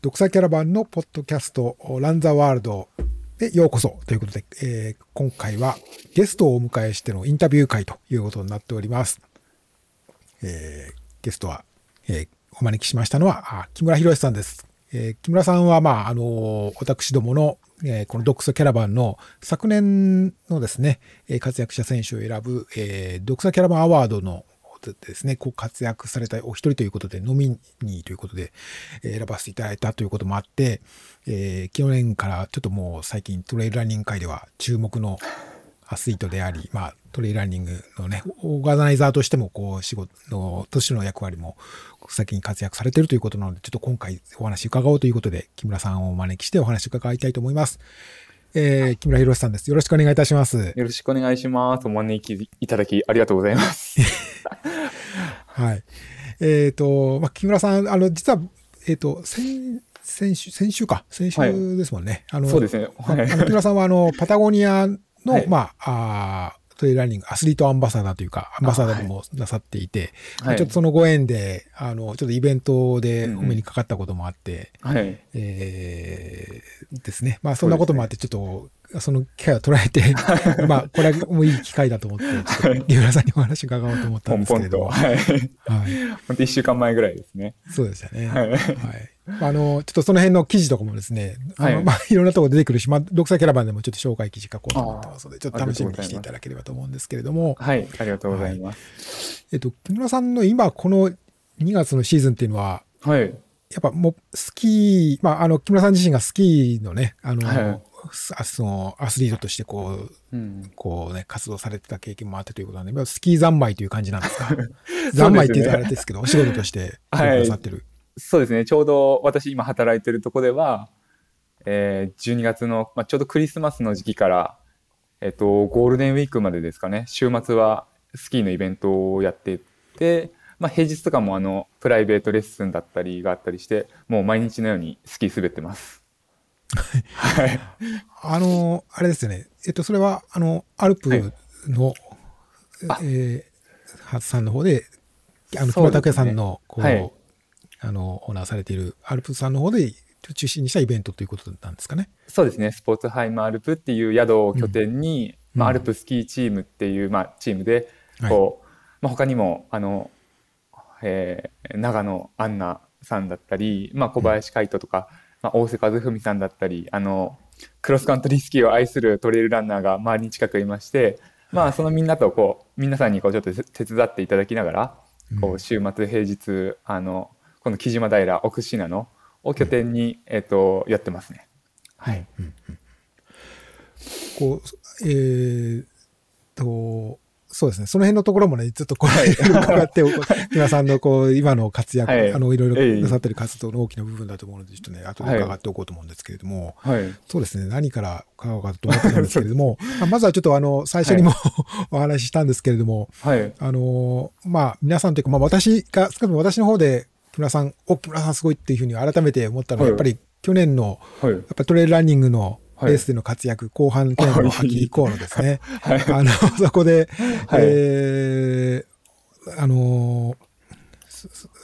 ドクサキャラバンのポッドキャスト、ランザワールドでようこそということで、えー、今回はゲストをお迎えしてのインタビュー会ということになっております。えー、ゲストは、えー、お招きしましたのは、木村博さんです。え、木村さんは、まあ、あの私どもの、え、このドックスキャラバンの昨年のですね、活躍者選手を選ぶ、えー、ドクサキャラバンアワードのですね、こう活躍されたお一人ということで、ノミニーということで、選ばせていただいたということもあって、えー、去年からちょっともう最近トレイルランニング界では注目のアスリートであり、まあ、トレイルランニングのね、オーガナイザーとしても、こう、仕事の、都市の役割も先に活躍されているということなので、ちょっと今回お話伺おうということで、木村さんをお招きしてお話伺いたいと思います。えー、木村博さんです。よろしくお願いいたします。よろしくお願いします。お招きいただきありがとうございます。はい。えっ、ー、と、まあ、木村さん、あの、実は、えっ、ー、と、先、先週、先週か。先週ですもんね。はい、あの、そうですね。はい、あの木村さんは、あの、パタゴニアの、はい、まあ、あトレイランニング、アスリートアンバサダーというか、アンバサダーもなさっていて、はい、ちょっとそのご縁で、あの、ちょっとイベントでお目にかかったこともあって、はい、えー、ですね。まあそんなこともあって、ちょっと、その機会を捉えて、まあ、これはもういい機会だと思って、ちょっと、木村さんにお話伺おうと思ったんですけれど。ポンポンはい。はい。本当一週間前ぐらいですね。そうですよね。はい。はいあの、ちょっとその辺の記事とかもですね、あの、はい、まあ、いろんなところ出てくるし、まあ、独裁キャラバンでもちょっと紹介記事書こうと思ってますので、ちょっと楽しみにしていただければと思うんですけれども。はい、ありがとうございます。はい、えっと、木村さんの今、この2月のシーズンっていうのは、はい。やっぱもう、スキー、まあ、あの、木村さん自身がスキーのね、あの、はいそのアスリートとしてこう、うん、こうね、活動されてた経験もあってということなんで、スキー三昧という感じなんですか？三昧って言うとあれですけど、お仕事としてなさってる。そうですね。ちょうど私今働いてるとこでは、えー、12月の、まあ、ちょうどクリスマスの時期から、えっ、と、ゴールデンウィークまでですかね、週末はスキーのイベントをやってて、まあ、平日とかもあの、プライベートレッスンだったりがあったりして、もう毎日のようにスキー滑ってます。はい。あの、あれですよね。えっと、それは、あの、アルプの、はい、えー、さんの方で、あの、木村拓哉さんの、こう、はい、あの、オーナーされているアルプさんの方で中心にしたイベントということなんですかね。そうですね。スポーツハイムアルプっていう宿を拠点に、うん、まあ、アルプスキーチームっていう、まあ、チームで、こう、はい、まあ、他にも、あの、えー、長野アンナさんだったり、まあ、小林海人とか、うんまあ、大瀬和文さんだったり、あの、クロスカントリースキーを愛するトレイルランナーが周りに近くいまして、まあ、そのみんなとこう、皆さんにこう、ちょっと手伝っていただきながら、こう、週末平日、あの、この木島平、奥信濃を拠点に、えっ、と、やってますね。はい。こう、えー、と、そうですね。その辺のところもね、ずっとこう、伺って、皆さんのこう、今の活躍、はい、あの、いろいろなさってる活動の大きな部分だと思うので、ちょっとね、後で伺っておこうと思うんですけれども、はい、そうですね。何から伺おうかと思ってたんですけれども、まずはちょっとあの、最初にも、はい、お話ししたんですけれども、はい、あの、まあ、皆さんというか、まあ、私が、少なくとも私の方で、木村さん、お、木村さんすごいっていうふうに改めて思ったのは、やっぱり去年の、やっぱトレイルランニングの、レースでの活躍、後半、去年の秋以降のですね、はい、あの、そこで、はい、えー、あの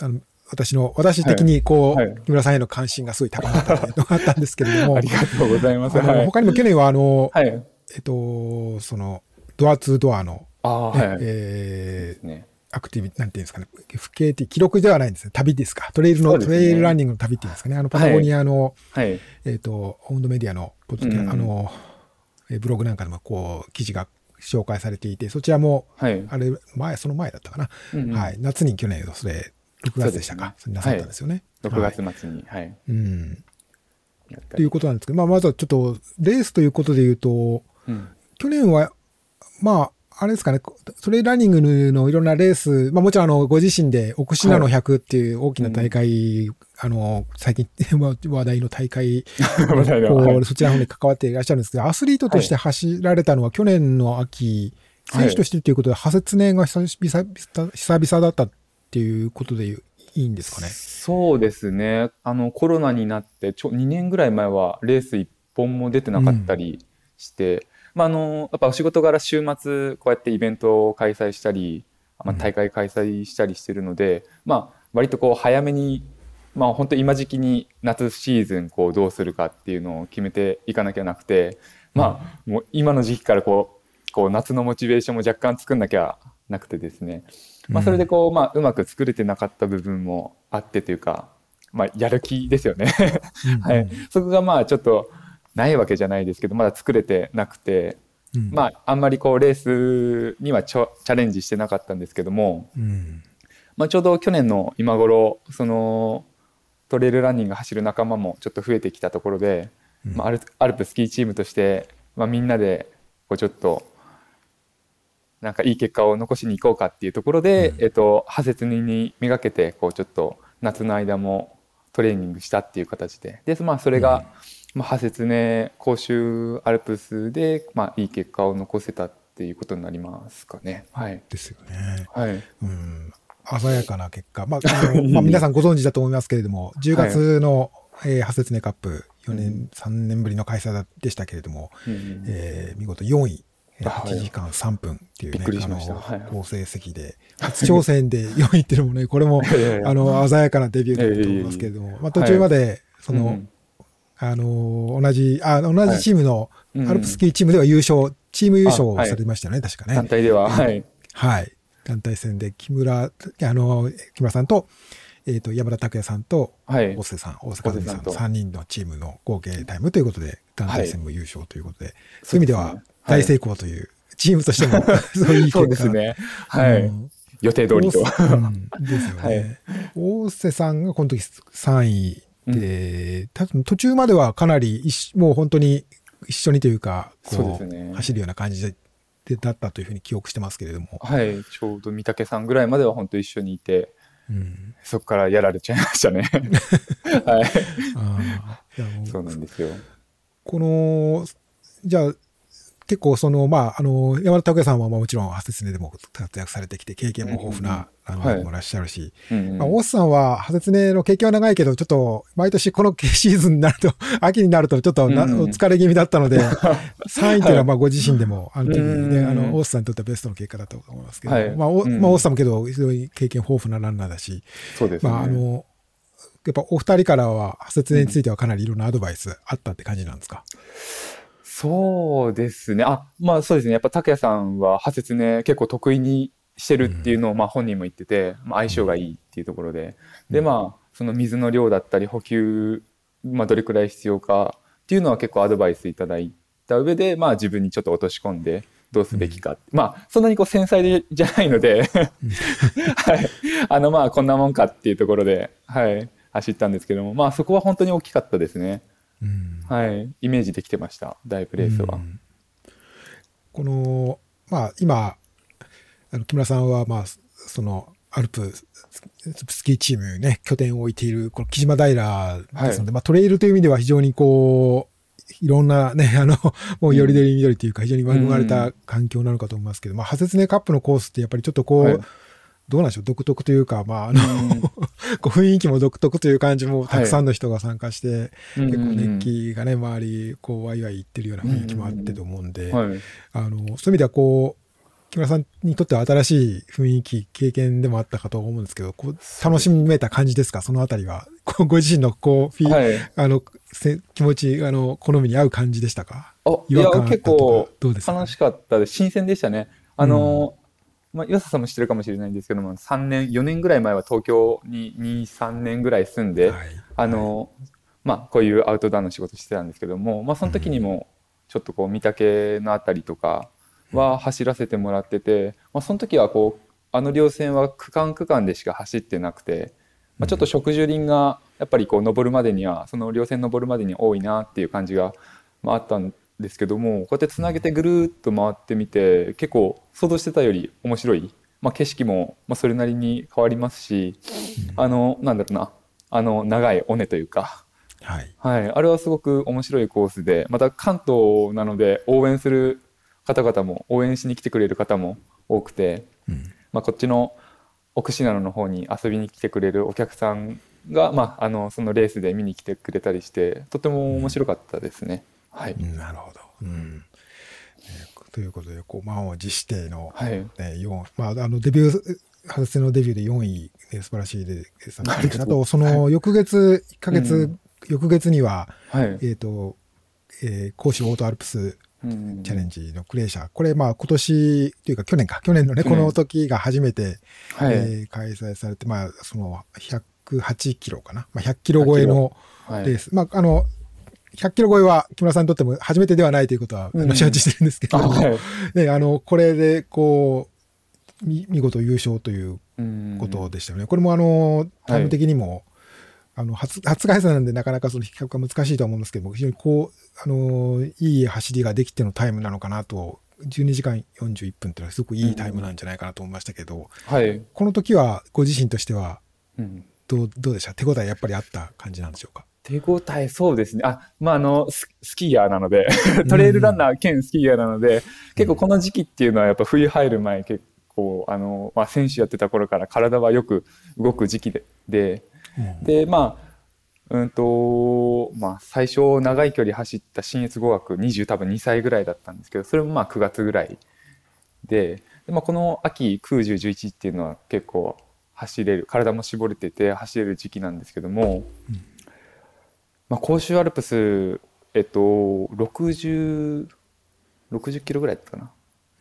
あの私の、私的にこう、はい、木村さんへの関心がすごい高まったというのがあったんですけれども、ありがとうございます。はい、他にも去年は、あの、はい、えっと、その、ドアツードアの、あはい、えー、ね、アクティビ、なんていうんですかね、不景的、記録ではないんですね。旅ですか。トレイルの、ね、トレイルランニングの旅っていうんですかね。あの、パタゴニアの、はい、えっ、ー、と、オウンドメディアの、うん、あの、ブログなんかでも、こう、記事が紹介されていて、そちらも、はい、あれ、前、その前だったかな。うんうん、はい。夏に去年、それ、6月でしたか。そ、ね、なさったんですよね。はい、6月末に、はい。うん。ということなんですけど、まあ、まずはちょっと、レースということで言うと、うん、去年は、まあ、あれですかね、トレイランニングのいろんなレース、まあもちろんあの、ご自身で、奥信濃100っていう大きな大会、はい、あの、最近 話題の大会、こう、そちらの方に関わっていらっしゃるんですけど、アスリートとして走られたのは去年の秋、選手としてということで、派切年が久々久々だったっていうことでいいんですかね？そうですね。あの、コロナになって、ちょ、2年ぐらい前はレース1本も出てなかったりして、うんまあ、あのやっぱお仕事柄週末こうやってイベントを開催したり、まあ、大会開催したりしてるので、うん、まあ割とこう早めにまあ本当今時期に夏シーズンこうどうするかっていうのを決めていかなきゃなくてまあもう今の時期からこうこう夏のモチベーションも若干作んなきゃなくてですね、まあ、それでこう、まあ、うまく作れてなかった部分もあってというか、まあ、やる気ですよね。はい、そこがまあちょっとないわけじゃないですけどまだ作れてなくて、うん、まああんまりこうレースにはチャレンジしてなかったんですけども、うん、まあ、ちょうど去年の今頃そのトレイルランニング走る仲間もちょっと増えてきたところで、うん、まあ、アルプスキーチームとして、まあ、みんなでこうちょっとなんかいい結果を残しに行こうかっていうところで、えっと、派切にめがけてこうちょっと夏の間もトレーニングしたっていう形で。で、まあ、それが、まあ、派切ね甲州アルプスで、まあ、いい結果を残せたっていうことになりますかね。はい、ですよね。はい、うん。鮮やかな結果、まああの まあ、皆さんご存知だと思いますけれども、10月の、はい、えー、ハセツネカップ、4年、うん、3年ぶりの開催でしたけれども、うん、えー、見事4位、8時間3分っていうね、あの、好成績で、初挑戦で4位っていうのもね、これも、あの、鮮やかなデビューだと思いますけれども、まあ、途中まで、その、あの、同じ、あ、同じチームの、アルプスキーチームでは優勝、チーム優勝されましたね、確かね。団体では、はい。はい。団体戦で木村、あの、木村さんと、えっ、ー、と、山田拓也さんと、大瀬さん、大阪さん、3人のチームの合計タイムということで、団体戦も優勝ということで、はい、そういう意味では大成功という、チームとしても、そういう結果。ですね。はい。予定通りと。うん、ですよね。はい、大瀬さんがこの時3位多分途中まではかなりもう本当に一緒にというか、こう、ね、走るような感じでだったというふうに記憶してますけれども。はい、ちょうど御嶽さんぐらいまでは本当一緒にいて、うん、そこからやられちゃいましたね。はい。あそうなんですよ。この、じゃあ、結構その、まあ、あの、山田拓也さんはもちろん、ハセツネでも活躍されてきて、経験も豊富な、あの、もらっしゃるし、まあ、大須さんは、ハセツネの経験は長いけど、ちょっと、毎年このシーズンになると、秋になると、ちょっとな、お疲れ気味だったので、3位っていうのは、まあ、ご自身でも、あのね、あの、大須さんにとってはベストの結果だと思いますけど、まあ、おまあ、大須さんもけど、非常に経験豊富なランナーだし、そうですね。まあ、あの、やっぱお二人からは、ハセツネについてはかなりいろんなアドバイスあったって感じなんですか、そうですね。あ、まあそうですね。やっぱ拓也さんは派切ね結構得意にしてるっていうのを、まあ本人も言ってて、まあ相性がいいっていうところで。で、まあその水の量だったり補給、まあどれくらい必要かっていうのは結構アドバイスいただいた上で、まあ自分にちょっと落とし込んで、どうすべきか、うん、まあそんなにこう繊細でじゃないのではい、あのまあこんなもんかっていうところで、はい、走ったんですけどもまあそこは本当に大きかったですね。はい、イメージできてました大プレースは。このまあ今あの木村さんはまあそのアルプスキーチームね拠点を置いているこの木島平ですので、はい、まあ、トレイルという意味では非常にこういろんなね、あの、もうよりどりみどりというか、非常に恵まれた環境なのかと思いますけど、うん、まあ、ハセツネカップのコースってやっぱりちょっとこう、はい、どうなんでしょう、独特というか、まあ、あの、うん、こう雰囲気も独特という感じも、たくさんの人が参加して、はい、結構熱気がね、周り、こう、ワイワイ言ってるような雰囲気もあってと思うんで、はい、あの、そういう意味では、こう、木村さんにとっては新しい雰囲気、経験でもあったかと思うんですけど、こう楽しめた感じですか、そのあたりは。ご自身のこうフィ、はい、あの気持ち、あの好みに合う感じでしたか？あいや、結構楽しかったです。新鮮でしたね。あの、まあ、岩佐さんも知ってるかもしれないんですけども3年4年ぐらい前は東京に23年ぐらい住んで、はい、あの、まあ、こういうアウトドアの仕事してたんですけども、まあ、その時にもちょっとこう御嶽の辺りとかは走らせてもらってて、まあ、その時はこうあの稜線は区間区間でしか走ってなくて、まあ、ちょっと植樹林がやっぱりこう登るまでにはその稜線登るまでに多いなっていう感じが、まあ、あったんですけどもこうやってつなげてぐるっと回ってみて結構想像してたより面白い、まあ、景色もまあそれなりに変わりますし、あのなんだろうな。あの長い尾根というか、はい、はい、あれはすごく面白いコースでまた関東なので応援する方々も応援しに来てくれる方も多くて、うん、まあ、こっちの奥信濃の方に遊びに来てくれるお客さんが、まあ、あのそのレースで見に来てくれたりしてとても面白かったですね。はい、なるほど、うん。えー、ということでこう満を持しての、はい。ね、まあ、あのデビュー外せのデビューで4位で素晴らしいで、あと、その翌月、1ヶ月、うん、翌月には、はい、えっ、ー、と、えー、甲州オートアルプスチャレンジのクレーシャー。これ、まあ今年というか去年か、去年のね、この時が初めて、はい、えー、開催されて、まあその108キロかな。まあ100キロ超えのレース。はい、まああの、100キロ超えは木村さんにとっても初めてではないということは、うん、承知してるんですけど。も、はい、ね、あの、これでこう、見事優勝ということでしたよね。これもあの、タイム的にも、あの初初開催なんでなかなかその比較が難しいと思うんですけども、非常にこう、あのいい走りができてのタイムなのかなと、12時間41分っていうのはすごくいいタイムなんじゃないかなと思いましたけど、はい、この時はご自身としてはどう、どうでした？手応えやっぱりあった感じなんでしょうか？手応え、そうですね。あ、まあ、あの、スキーヤーなのでトレイルランナー兼スキーヤーなので、結構この時期っていうのはやっぱ冬入る前結構、あの、まあ、選手やってた頃から体はよく動く時期で、で、でまあうんとまあ最初長い距離走った新越語学20多分2歳ぐらいだったんですけどそれもまあ9月ぐらいでで、まあ、この秋空十11っていうのは結構走れる体も絞れてて走れる時期なんですけども、うん、まあ、甲州アルプスえっと6060キロぐらいだったかな、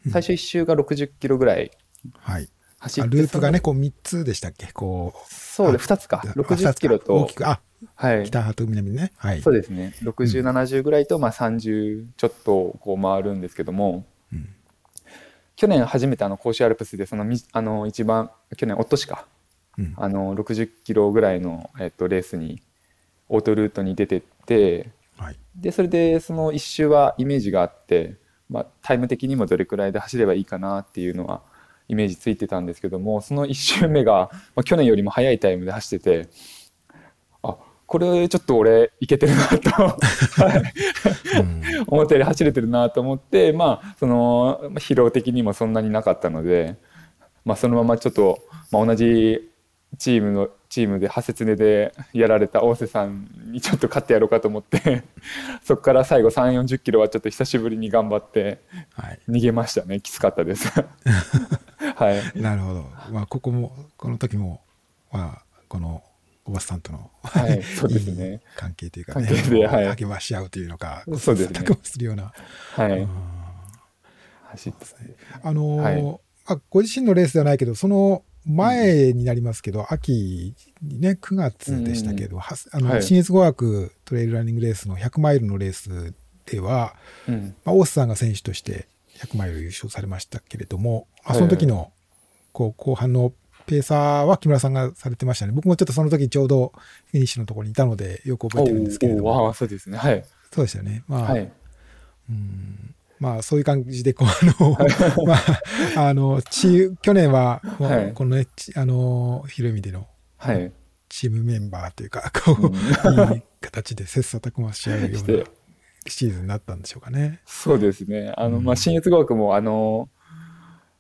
うん、最初1周が60キロぐらい。走って、ループがねこう3つでしたっけ？こう。そうで、2つか。60キロと。大きく、あ、はい。北と南ね。はい。そうですね。60、70ぐらいと、まあ30ちょっとこう回るんですけども、うん、去年初めてあの、甲子アルプスで、その、あの、一番、去年、おとしか、うん、あの、60キロぐらいの、えっと、レースに、オートルートに出てって、はい、で、それで、その一周はイメージがあって、まあ、タイム的にもどれくらいで走ればいいかなっていうのはイメージついてたんですけどもその1周目が、まあ、去年よりも速いタイムで走っててあこれちょっと俺いけてるなと思ったより走れてるなと思ってまあその疲労的にもそんなになかったので、まあ、そのままちょっと、まあ、同じチームのチームでハセツネでやられた大瀬さんにちょっと勝ってやろうかと思って そこから最後3 4 0キロはちょっと久しぶりに頑張って逃げましたね、はい、きつかったです。はい、なるほど、まあ、ここもこの時も、まあ、このおばさんとの、はい、そうですね。関係というか、ね、関係で、はい、励まし合うというのかそうですね。するような、はい、走って。ねあのー、はい、あご自身のレースではないけどその前になりますけど、うん、秋にね9月でしたけど、うん、あの、はい、新越語学トレイルランニングレースの100マイルのレースでは、うん、まあ、大須さんが選手として100マイル優勝されましたけれども、まあ、その時のこう後半のペーサーは木村さんがされてましたね。僕もちょっとその時ちょうどフィニッシュのところにいたのでよく覚えてるんですけれども。そうですね。はい。そうでしたね。まあ、はい、うんまあそういう感じでこうあの、まああのチ去年は、はい、このねあの広い意味での、はい、チームメンバーというかこう、うん、いい形で切磋琢磨し合うようなシーズンになったんでしょうかね。そうですね。あの、まあ、新越語学も、あの、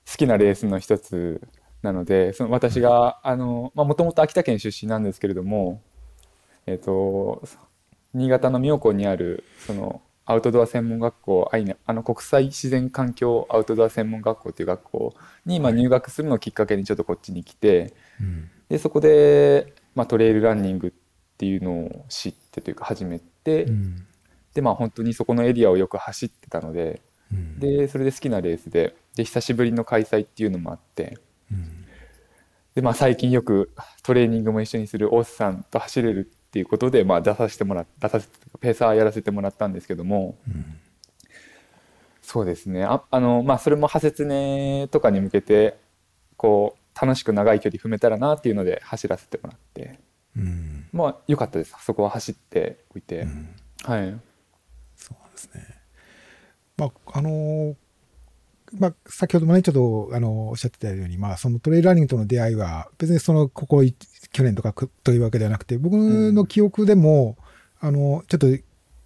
好きなレースの一つなので、その私が、あの、まあ、もともと秋田県出身なんですけれども、えっ、ー、と、新潟の妙高にある、その、アウトドア専門学校、あの国際自然環境アウトドア専門学校という学校にまあ入学するのをきっかけにちょっとこっちに来て、うん、でそこでまあトレイルランニングっていうのを知ってというか始めて、うん、でまあ本当にそこのエリアをよく走ってたのでうん、でそれで好きなレースでで久しぶりの開催っていうのもあって、うん、でまあ、最近よくトレーニングも一緒にする大須さんと走れるっていうことで、まあ、出させてもら出させてペーサーやらせてもらったんですけども、うん、そうですね。ああの、まあ、それも派切ねとかに向けてこう楽しく長い距離踏めたらなっていうので走らせてもらって、うん、まあ良かったです。そこは走っておいて、はい。そうなんですね。まあ、あのまあ、先ほどもね、ちょっと、あの、おっしゃってたように、まあ、そのトレイルランニングとの出会いは、別にその、ここ、去年とかというわけではなくて、僕の記憶でも、うん、あの、ちょっと、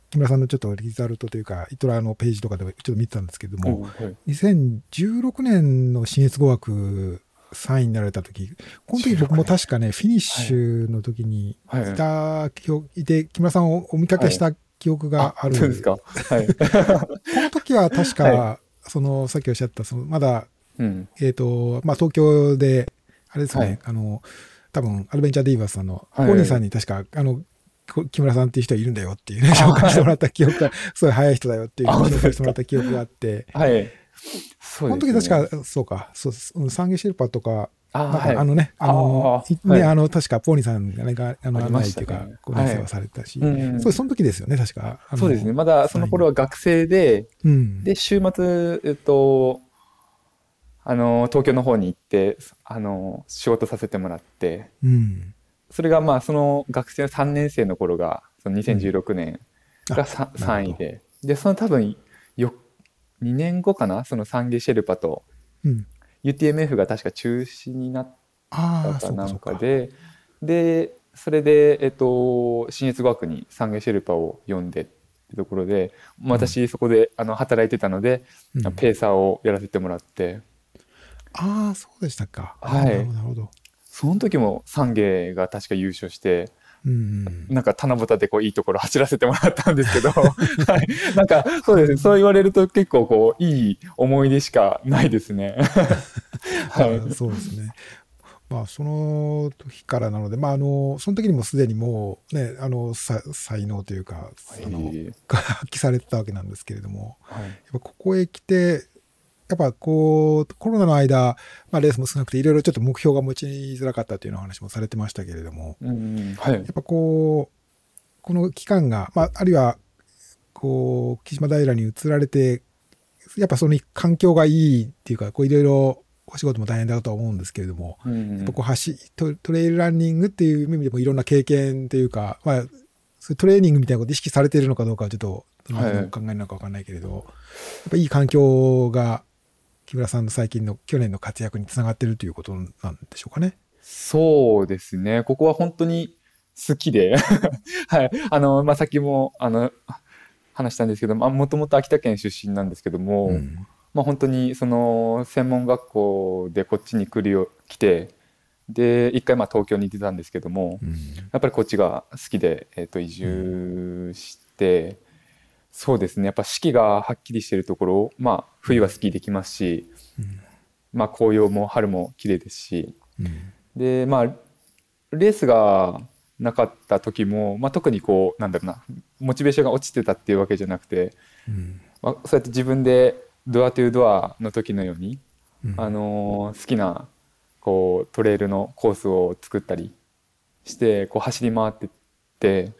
木村さんのちょっとリザルトというか、イトラのページとかでちょっと見てたんですけども、はい、2016年の新越語学3位になられた時、この時僕も確かね、フィニッシュの時にい。た、いて、木村さんをお見かけした記憶がある。そうですか。はい。この時は確か、はい、その、さっきおっしゃった、その、まだ、うん、えっ、ー、と、まあ、東京で、あれですよね、はい。あの、多分アドベンチャーディーバースさんの、はい。ニーさんに確か、あの、こ木村さんっていう人いるんだよっていうね、紹介してもらった記憶が、すごい早い人だよっていう紹介してもらった記憶があって、はい。そこの時確か、そうか、そううんサンゲシェルパとか、あ、なんはい。かあのね、あの、いあーはい。ね、あの、確かポーニーさんがあの、案内っていうか、こう、お世話されたし、うん。そう、その時ですよね、確か。そうですね。。まだその頃は学生で、うん。で、週末、えっと、あの、東京の方に行って、あの、仕事させてもらって、うん。それがまあ、その学生の3年生の頃が、その2016年がさあなるほど。3位で、で、その多分、よ、2年後かな？そのサンゲシェルパとうん。UTMF が確か中止になったかな？んか。か。で、で、それで、えっと、信越語学にサンゲシェルパを読んでってところで、私そこであの働いてたので、うん。ペーサーをやらせてもらって、ああ、そうでしたか。はいなるほど。その時もサンゲが確か優勝して、うん。なんか七夕でこういいところ走らせてもらったんですけど、はい、なんかそうですね、そう言われると結構こういい思い出しかないですね。はいあそうですね。まあ、その時からなので、まあ、あの、その時にもすでにもう、ね、あの、さ才能というか、あの、が 発揮されてたわけなんですけれども、はいやっぱここへ来て、やっぱこう、コロナの間、まあ、レースも少なくて、いろいろちょっと目標が持ちづらかったというような話もされてましたけれども、うんはい。やっぱこう、この期間が、まあ、あるいは、こう、木島平に移られて、やっぱその環境がいいっていうか、こういろいろお仕事も大変だとは思うんですけれども、うんやっぱこう走トトレイルランニングっていう意味でもいろんな経験というか、まあ、そういうトレーニングみたいなことを意識されているのかどうかはちょっと、どの考えなのかわかんないけれど、やっぱいい環境が木村さんの最近の去年の活躍につながっているということなんでしょうかね。そうですね。ここは本当に好きで、はい。あの、まあ、さっきも、あの、話したんですけども、もともと秋田県出身なんですけども、うんまあ、本当にその専門学校でこっちに来るよ来てで一回まあ東京に行ってたんですけどもうんやっぱりこっちが好きで、えー、と移住して、そうですね。やっぱ四季がはっきりしてるところまあ冬はスキーできますし、うん。まあ、紅葉も春も綺麗ですし。うん。でまあレースがなかった時も、まあ、特にこうなんだろうなモチベーションが落ちてたっていうわけじゃなくて、うん。まあ、そうやって自分でドアトゥドアの時のようにうん。あのー好きなこうトレイルのコースを作ったりしてこう走り回ってって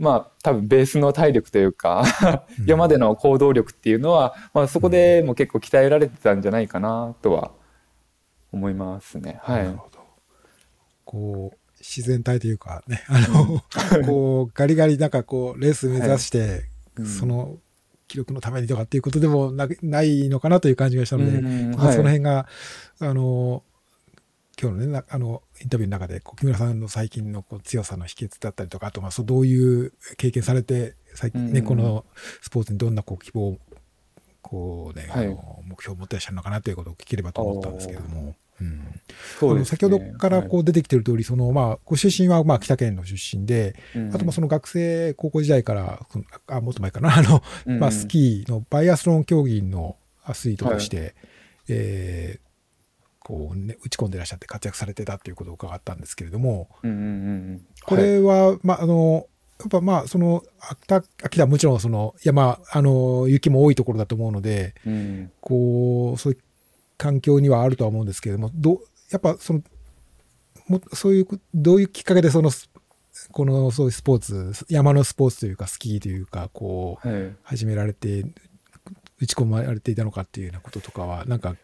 まあ多分ベースの体力というか山での行動力っていうのは、まあ、そこでも結構鍛えられてたんじゃないかなとは思いますね。はい。なるほど。こう、自然体というかね、あの、こう、ガリガリなんかこう、レース目指して、うん。その記録のためにとかっていうことでもなないのかなという感じがしたので、うん。まあはい。その辺が、あの、今日のね、なあの、インタビューの中で、木村さんの最近のこう強さの秘訣だったりとか、あと、まあ、そう、どういう経験されて、最近ね、うん。このスポーツにどんなこう希望を、こうね、はい。あの目標を持ってらっしゃるのかなということを聞ければと思ったんですけれども。うん。そうね。先ほどからこう出てきてる通り、そのまあご出身はまあ北県の出身で、はいあとまあその学生、高校時代から、あもっと前かな、あのうん。まあ、スキーのバイアスロン競技のアスリートとして、えーこうね、打ち込んでらっしゃって活躍されてたということを伺ったんですけれども、うんうんうんうん。これは、まあ、あの、やっぱまあ、その、秋田、もちろんその山、あの、雪も多いところだと思うので、うん。こう、そういう環境にはあるとは思うんですけれども、どうやっぱその、もそういう、どういうきっかけでその、このそういうスポーツ、山のスポーツというか、スキーというか、こう、はい。始められて、打ち込まれていたのかっていうようなこととかは、なんか、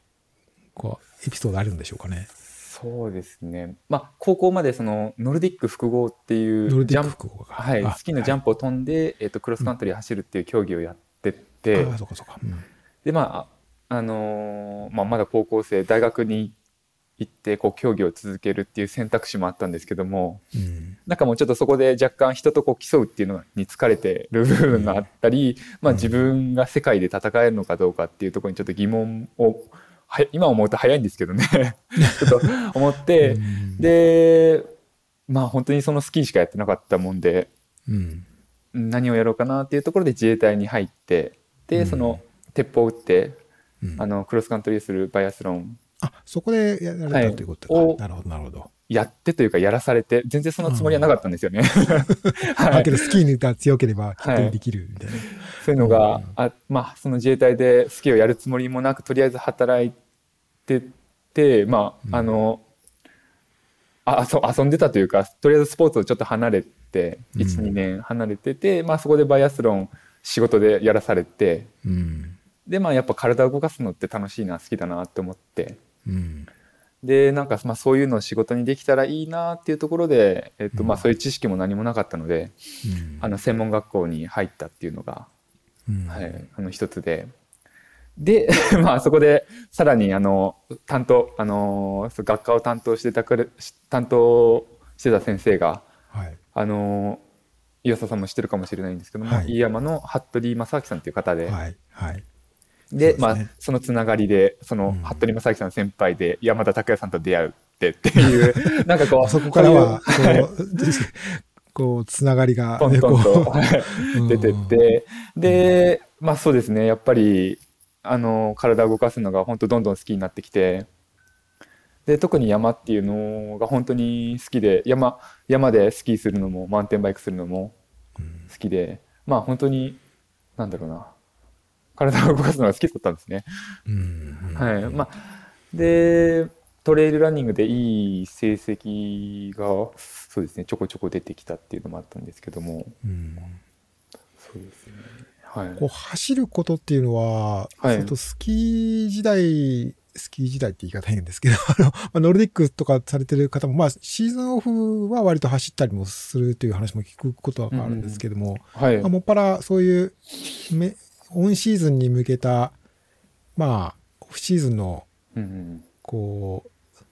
こう、エピソードあるんでしょうかね。そうですね。まあ高校までそのノルディック複合っていうジャンプ複合が。はい、あスキーのジャンプを飛んで、えっとクロスカントリー走るっていう競技をやってて、でまああのーまあ、まだ高校生大学に行ってこう競技を続けるっていう選択肢もあったんですけどもうんなんかもうちょっとそこで若干人とこう競うっていうのに疲れてる部分があったり、まあ、自分が世界で戦えるのかどうかっていうところにちょっと疑問をは今思うと早いんですけどね。ちょっと思って、うん。でまあ本当にそのスキーしかやってなかったもんでうん。何をやろうかなっていうところで自衛隊に入ってで、うん。その鉄砲を撃ってうん。あのクロスカントリーするバイアスロン。あ、そこでやられたということか、はい。なるほど、なるほど。やってというかやらされて、全然そのつもりはなかったんですよね。はいだけど、スキーが強ければ、きっとできるみたいな。そういうのが、うんあまあその自衛隊でスキーをやるつもりもなくとりあえず働いててまああの、あ遊遊んでたというかとりあえずスポーツをちょっと離れてうん12、年離れてて、まあ、そこでバイアスロン仕事でやらされてうん。でまあやっぱ体を動かすのって楽しいな好きだなって思ってうん。でなんかまあそういうのを仕事にできたらいいなっていうところで、えっとまあ、うんそういう知識も何もなかったので、うんあの専門学校に入ったっていうのがうんはい、あの一つで。で、まあそこでさらにあの担当、あの学科を担当してた担当してた先生が、はい。あの岩佐さんも知ってるかもしれないんですけども、はい飯山の服部正明さんという方で、はい。はい。でね。まあそのつながりでそのうん。服部正明さんの先輩で山田拓也さんと出会うってっていう なんかこうそこからは、こう、こう、つながりが、トントンと出てって、で、まあそうですね、やっぱり、あの、体を動かすのが本当どんどん好きになってきて、で、特に山っていうのが本当に好きで、山、山でスキーするのも、マウンテンバイクするのもうん好きで、まあ本当に、なんだろうな、体を動かすのが好きだったんですね。うんはい。まあ、で、トレイルランニングでいい成績が、そうですね、ちょこちょこ出てきたっていうのもあったんですけども、うんそうですね。はい。こう走ることっていうのは、はいとスキー時代、スキー時代って言い方変ですけど、あの、まあノルディックとかされてる方も、まあ、シーズンオフは割と走ったりもするという話も聞くことがあるんですけども、はいまあ、。もっぱらそういうめ、オンシーズンに向けた、まあ、オフシーズンの、こう、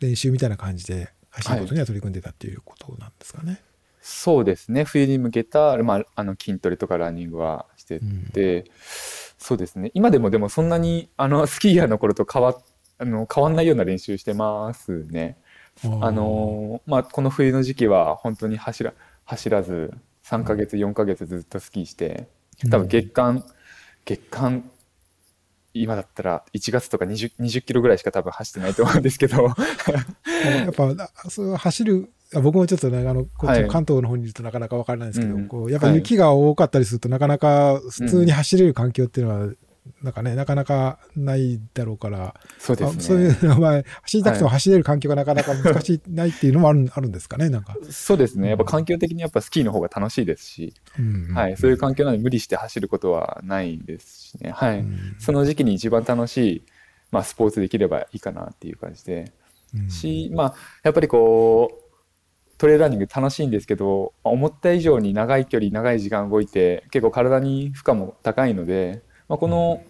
練習みたいな感じで走ることには取り組んでたっていうことなんですかね。そうですね。冬に向けた、まあ、あの筋トレとかランニングはしてうんて、そうですね。今でもでもそんなに、あの、スキーヤーの頃と変わ、あの、変わんないような練習してますね。あのーまあ、この冬の時期は本当に走ら走らず3ヶ月4ヶ月ずっとスキーして多分月間、月間今だったら1月とか 20, 20キロぐらいしか多分走ってないと思うんですけど。やっぱ、あそう走る、あ僕もちょっとね、あの、こっちの関東の方にいるとなかなかわからないんですけど、うん。こうやっぱ雪が多かったりすると、なかなか普通に走れる環境っていうのは、なんかね、なかなかないだろうから、そうですね。あそういう のは、走りたくても走れる環境がなかなか難しい、ないっていうのもある あるんですかね、なんか。そうですね。やっぱ環境的にやっぱスキーの方が楽しいですし、うんはい、そういう環境なので無理して走ることはないですしね、はい。うんその時期に一番楽しい、まあ、スポーツできればいいかなっていう感じで。うんし、まあ、やっぱりこうトレイルランニング楽しいんですけどまあ思った以上に長い距離長い時間動いて結構体に負荷も高いので、まあ、この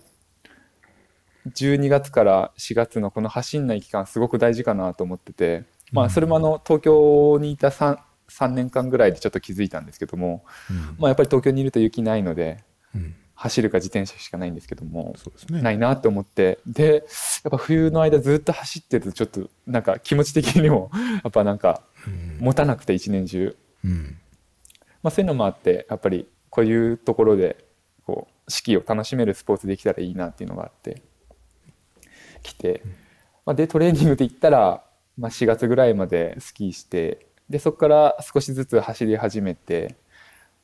12月から4月のこの走んない期間すごく大事かなと思ってて、まあ、それもあの東京にいた 3, 3年間ぐらいでちょっと気づいたんですけども、うん。まあ、やっぱり東京にいると雪ないのでうん。走るか自転車しかないんですけども、ね。ないなって思ってでやっぱ冬の間ずっと走ってるとちょっとなんか気持ち的にも やっぱなんかうん。持たなくて一年中、うん。まあ、そういうのもあってやっぱりこういうところで四季を楽しめるスポーツできたらいいなっていうのがあって来て、まあ、でトレーニングで行ったら、まあ、4月ぐらいまでスキーしてでそこから少しずつ走り始めて、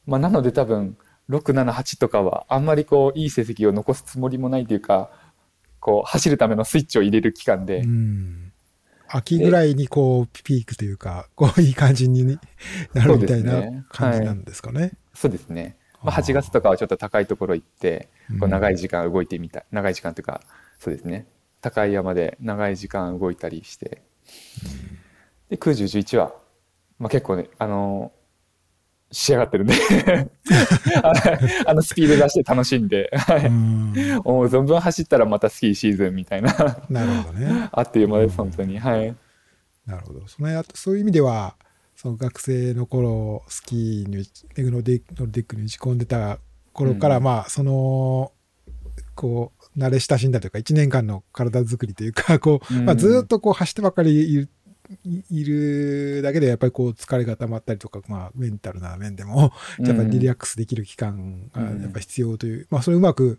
まあ、なので多分678とかはあんまりこういい成績を残すつもりもないというかこう走るためのスイッチを入れる期間で、うん。秋ぐらいにこうピークというか、こういい感じになるみたいなそうですね感じなんですかね。そうですね、まあ、あー。8月とかはちょっと高いところ行ってこううん長い時間動いてみた長い時間というかそうですね。高い山で長い時間動いたりして、で空十11は、まあ、結構ねあの仕上がってるんで。あのスピード出して楽しんで、はい。うん。もう存分走ったらまたスキーシーズンみたいな。なるほどね。あっという間です本当に。はい。なるほど。そのやそういう意味では、その学生の頃、スキーに、ノルディノルディックに打ち込んでた頃から、うん。まあ、その、こう、慣れ親しんだというか、1年間の体作りというか、こう、うん。まあ、ずっとこう走ってばっかりいるいいるだけでやっぱりこう疲れが溜まったりとか、まあ、メンタルな面でもやっぱりリラックスできる期間がやっぱ必要という、まあそれうまく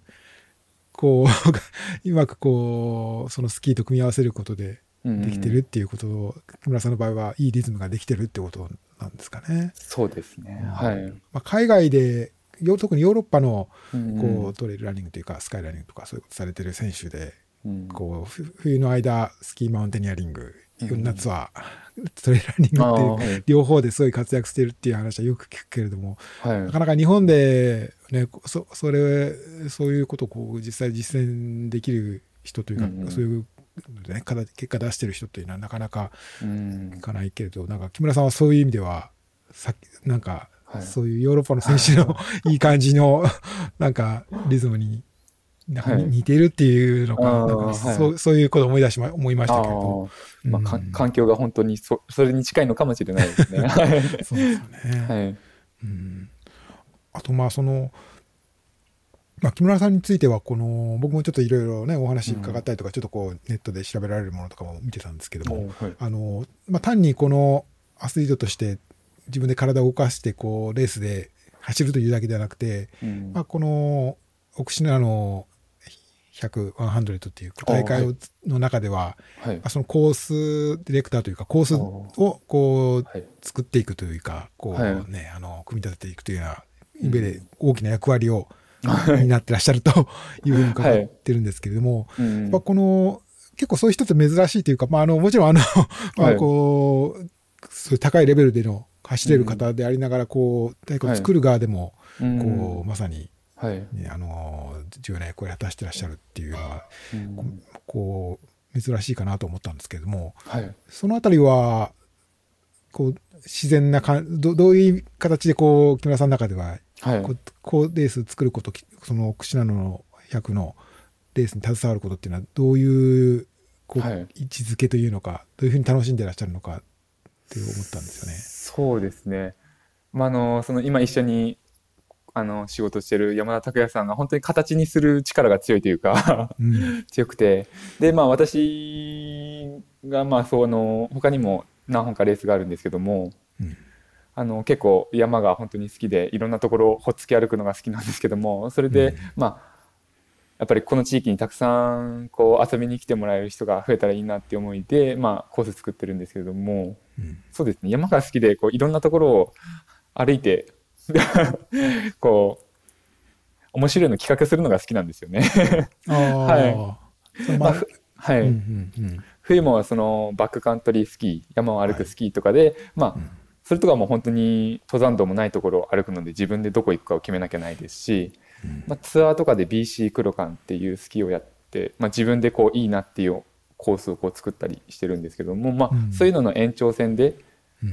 こう、うまくこう、そのスキーと組み合わせることでできてるっていうことを、木村さんの場合はいいリズムができてるってことなんですかね。そうですね。はい。まあ、海外で、特にヨーロッパのこうトレイルランニングというかスカイランニングとかそういうことされてる選手で、こう冬の間スキーマウンテニアリング夏はトレイルランニングって両方ですごい活躍してるっていう話はよく聞くけれども、はい、なかなか日本で、ね、そそれそういうことをこう実際実践できる人というか、うんうん、そういう、ね、結果出してる人というのはなかなかいかないけれど、うん、なんか木村さんはそういう意味ではさなんか、そういうヨーロッパの選手の いい感じのなんかリズムになんか似てるっていうのか、はい、そう、そういうことを思い出しま、思いましたけど。まあ、うん、環境が本当にそ、それに近いのかもしれないですね。そうですよね。はい。うん。あと、まあ、その、まあ、木村さんについては、この、僕もちょっといろいろね、お話伺ったりとか、うん、ちょっとこう、ネットで調べられるものとかも見てたんですけども、はい、あの、まあ、単にこのアスリートとして自分で体を動かして、こう、レースで走るというだけではなくて、うん、まあ、この、奥品の100、100っていう大会の中では、はい、そのコースディレクターというか、コースをこう、作っていくというか、こうね、あの、組み立てていくというようなで大きな役割を、になってらっしゃるとい。うふうに伺ってるんですけれども、まあ、この、結構そういう人って珍しいというか、まあ、あの、もちろんあの、まあ、こう、そういう高いレベルでの走れる方でありながら、こう、大会を作る側でも、こう、まさに、はい、あの重要な役割を果たしてらっしゃるっていうのは、うん、こう珍しいかなと思ったんですけれども、はい、そのあたりはこう自然なかどどういう形でこう木村さんの中では、はい、こうこうレース作ることその串名の100のレースに携わることっていうのはどういうこう、はい、位置づけというのかどういうふうに楽しんでらっしゃるのかって思ったんですよね。そうですね。まあ、あのその今一緒にあの仕事してる山田拓也さんが本当に形にする力が強いというかうん、強くて。でまあ私がまあその他にも何本かレースがあるんですけども、うん、あの結構山が本当に好きでいろんなところをほっつき歩くのが好きなんですけどもそれで、うん、まあやっぱりこの地域にたくさんこう遊びに来てもらえる人が増えたらいいなって思いで、まあ、コース作ってるんですけれども、そうですね。山が好きでこういろんなところを歩いて こう面白いの企画するのが好きなんですよね。はい。まあ、はい、うんうんうん、冬もそのバックカントリースキー山を歩くスキーとかで、はい、まあ、うん、それとかも本当に登山道もないところを歩くので自分でどこ行くかを決めなきゃないですし、うん、まあ、ツアーとかで BC クロカンっていうスキーをやって、まあ、自分でこういいなっていうコースをこう作ったりしてるんですけども、まあ、そういうのの延長線で、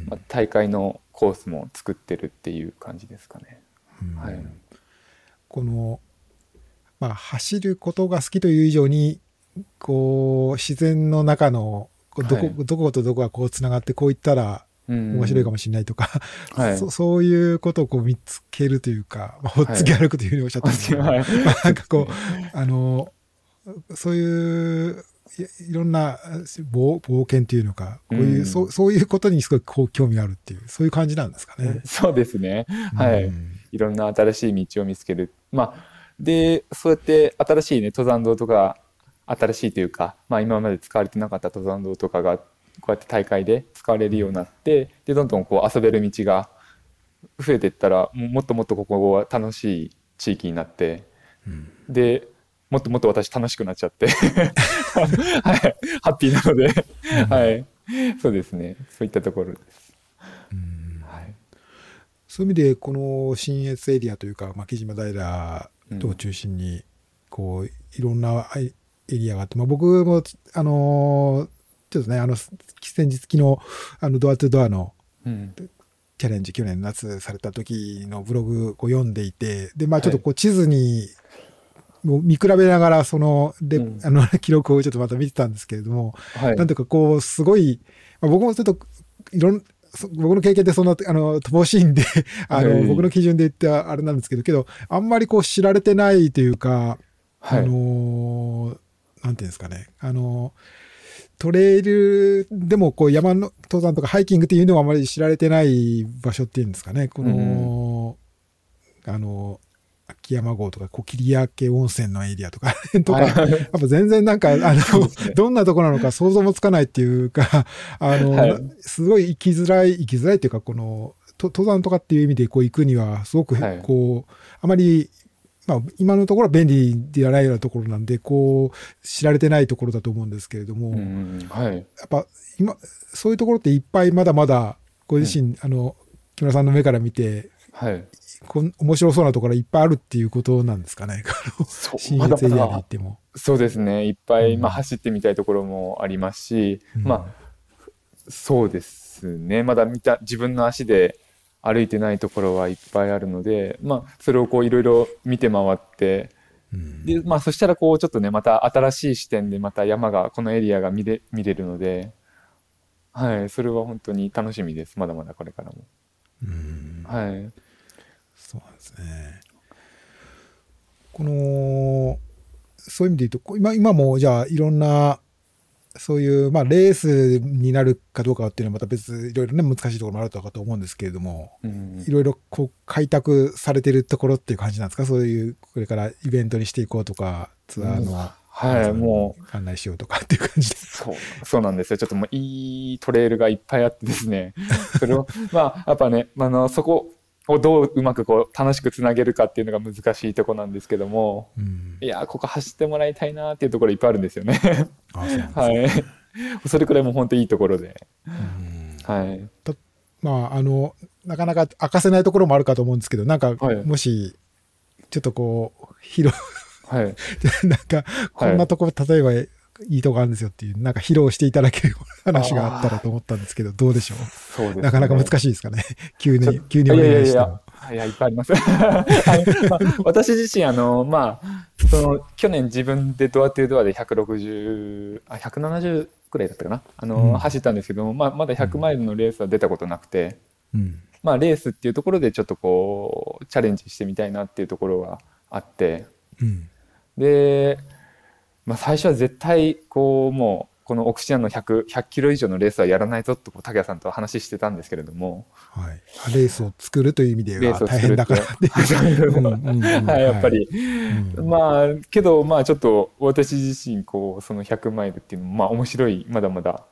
まあ、大会のコースも作ってるっていう感じですかね。はい、この、まあ、走ることが好きという以上にこう自然の中のどこはい、どことどこがこうつながってこういったら面白いかもしれないとか、はい、そそういうことをこう見つけるというか、まあ、ほっつき歩くというふうにおっしゃったんですけど、はい、まあ、なんかこう あのそういういろんな冒冒険というのか、こういう、うん、そうそういうことにすごくこう興味があるっていう、そういう感じなんですかね。そうですね。はい。うん、いろんな新しい道を見つける。まあ、で、そうやって新しいね、登山道とか、新しいというか、まあ今まで使われてなかった登山道とかが、こうやって大会で使われるようになって、で、どんどんこう遊べる道が増えていったら、もっともっとここは楽しい地域になって、うん、で、もっともっと私楽しくなっちゃって はい、ハッピーなのではい、そうですね、そういったところです。はい、そういう意味で、この新越エリアというか、牧島平等を中心に、こう、いろんなエリアがあって、まあ、僕も、あのちょっとね、あの、先日、昨日、あの、ドアトゥドアの、チャレンジ、去年夏された時のブログを読んでいて、で、まあちょっとこう地図にもう見比べながら、その、で、うん、あの、記録をちょっとまた見てたんですけれども、はい、なんとかこう、すごい、まあ、僕もちょっと、いろん、僕の経験でそんな、あの、乏しいんで あの、はい、僕の基準で言ってあれなんですけど、けど、あんまりこう知られてないというか、はい、あの、なんていうんですかね、あの、トレイルでもこう山の登山とかハイキングっていうのはあまり知られてない場所っていうんですかね、この、うん、あの、秋山郷とか、こう、切明温泉のエリアとか。とか、はい。やっぱ全然なんか、あの、どんなとこなのか想像もつかないっていうか、あの、はい。すごい行きづらい、行きづらいっていうか、この、と登山とかっていう意味でこう行くには、すごく、はい。こう、あまり、まあ、今のところは便利ではないようなところなんで、こう、知られてないところだと思うんですけれども、うんはい。やっぱ今、そういうところっていっぱいまだまだ、ご自身、あの、木村さんの目から見て、はい。こん面白そうなところいっぱいあるっていうことなんですかね？新エリアに行っても。そうですね。いっぱい、うん。まあ、走ってみたいところもありますし、うん。まあそうですね。まだ見た自分の足で歩いてないところはいっぱいあるので、まあ、それをこういろいろ見て回ってうんで、まあ、そしたらこうちょっとねまた新しい視点でまた山がこのエリアが見れ見れるので、はい、それは本当に楽しみですまだまだこれからも。うんはい、そうなんですね。この、そういう意味で言うと、こ今今もじゃあいろんな、そういう、まあ、レースになるかどうかっていうのはまた別、いろいろね、難しいところもあるとかと思うんですけれども、うんいろいろこう開拓されてるところっていう感じなんですか？そういう、これからイベントにしていこうとか、ツアーの、はいもう案内しようとかっていう感じで。そう、そうなんですよ。ちょっともういいトレイルがいっぱいあってですね。それを、まあ、やっぱね、あの、そこをどううまくこう、楽しくつなげるかっていうのが難しいとこなんですけども、うんいやー、ここ走ってもらいたいなーっていうところいっぱいあるんですよね。あそうなんですはねい。それくらいもう本当いいところで。うんはい。まあ、あの、なかなか明かせないところもあるかと思うんですけど、なんか、はいもし、ちょっとこう、広、はい。なんか、こんなとこ、例えば、いいとこあるんですよっていう、なんか披露していただける話があったらと思ったんですけど、どうでしょう？そうです、ね。なかなか難しいですかね？急に急においやいや願いしても。いや、いや、いっぱいあります。まあ私自身、あの、まあ、その、去年自分でドアトゥードアで160、あ、170くらいだったかな？あの、うん走ったんですけども、まあ、まだ100マイルのレースは出たことなくて、うん。まあ、レースっていうところでちょっとこう、チャレンジしてみたいなっていうところはあって、うん。で、まあ、最初は絶対、こう、もう、このオクシジャンの100、100キロ以上のレースはやらないぞと、こう竹谷さんと話してたんですけれども、はい。あレースを作るという意味では大変だから。っ てやっぱり、うんまあけどまあちょっと私自身こうその100マイルっていうのもまあ面白いまだまだ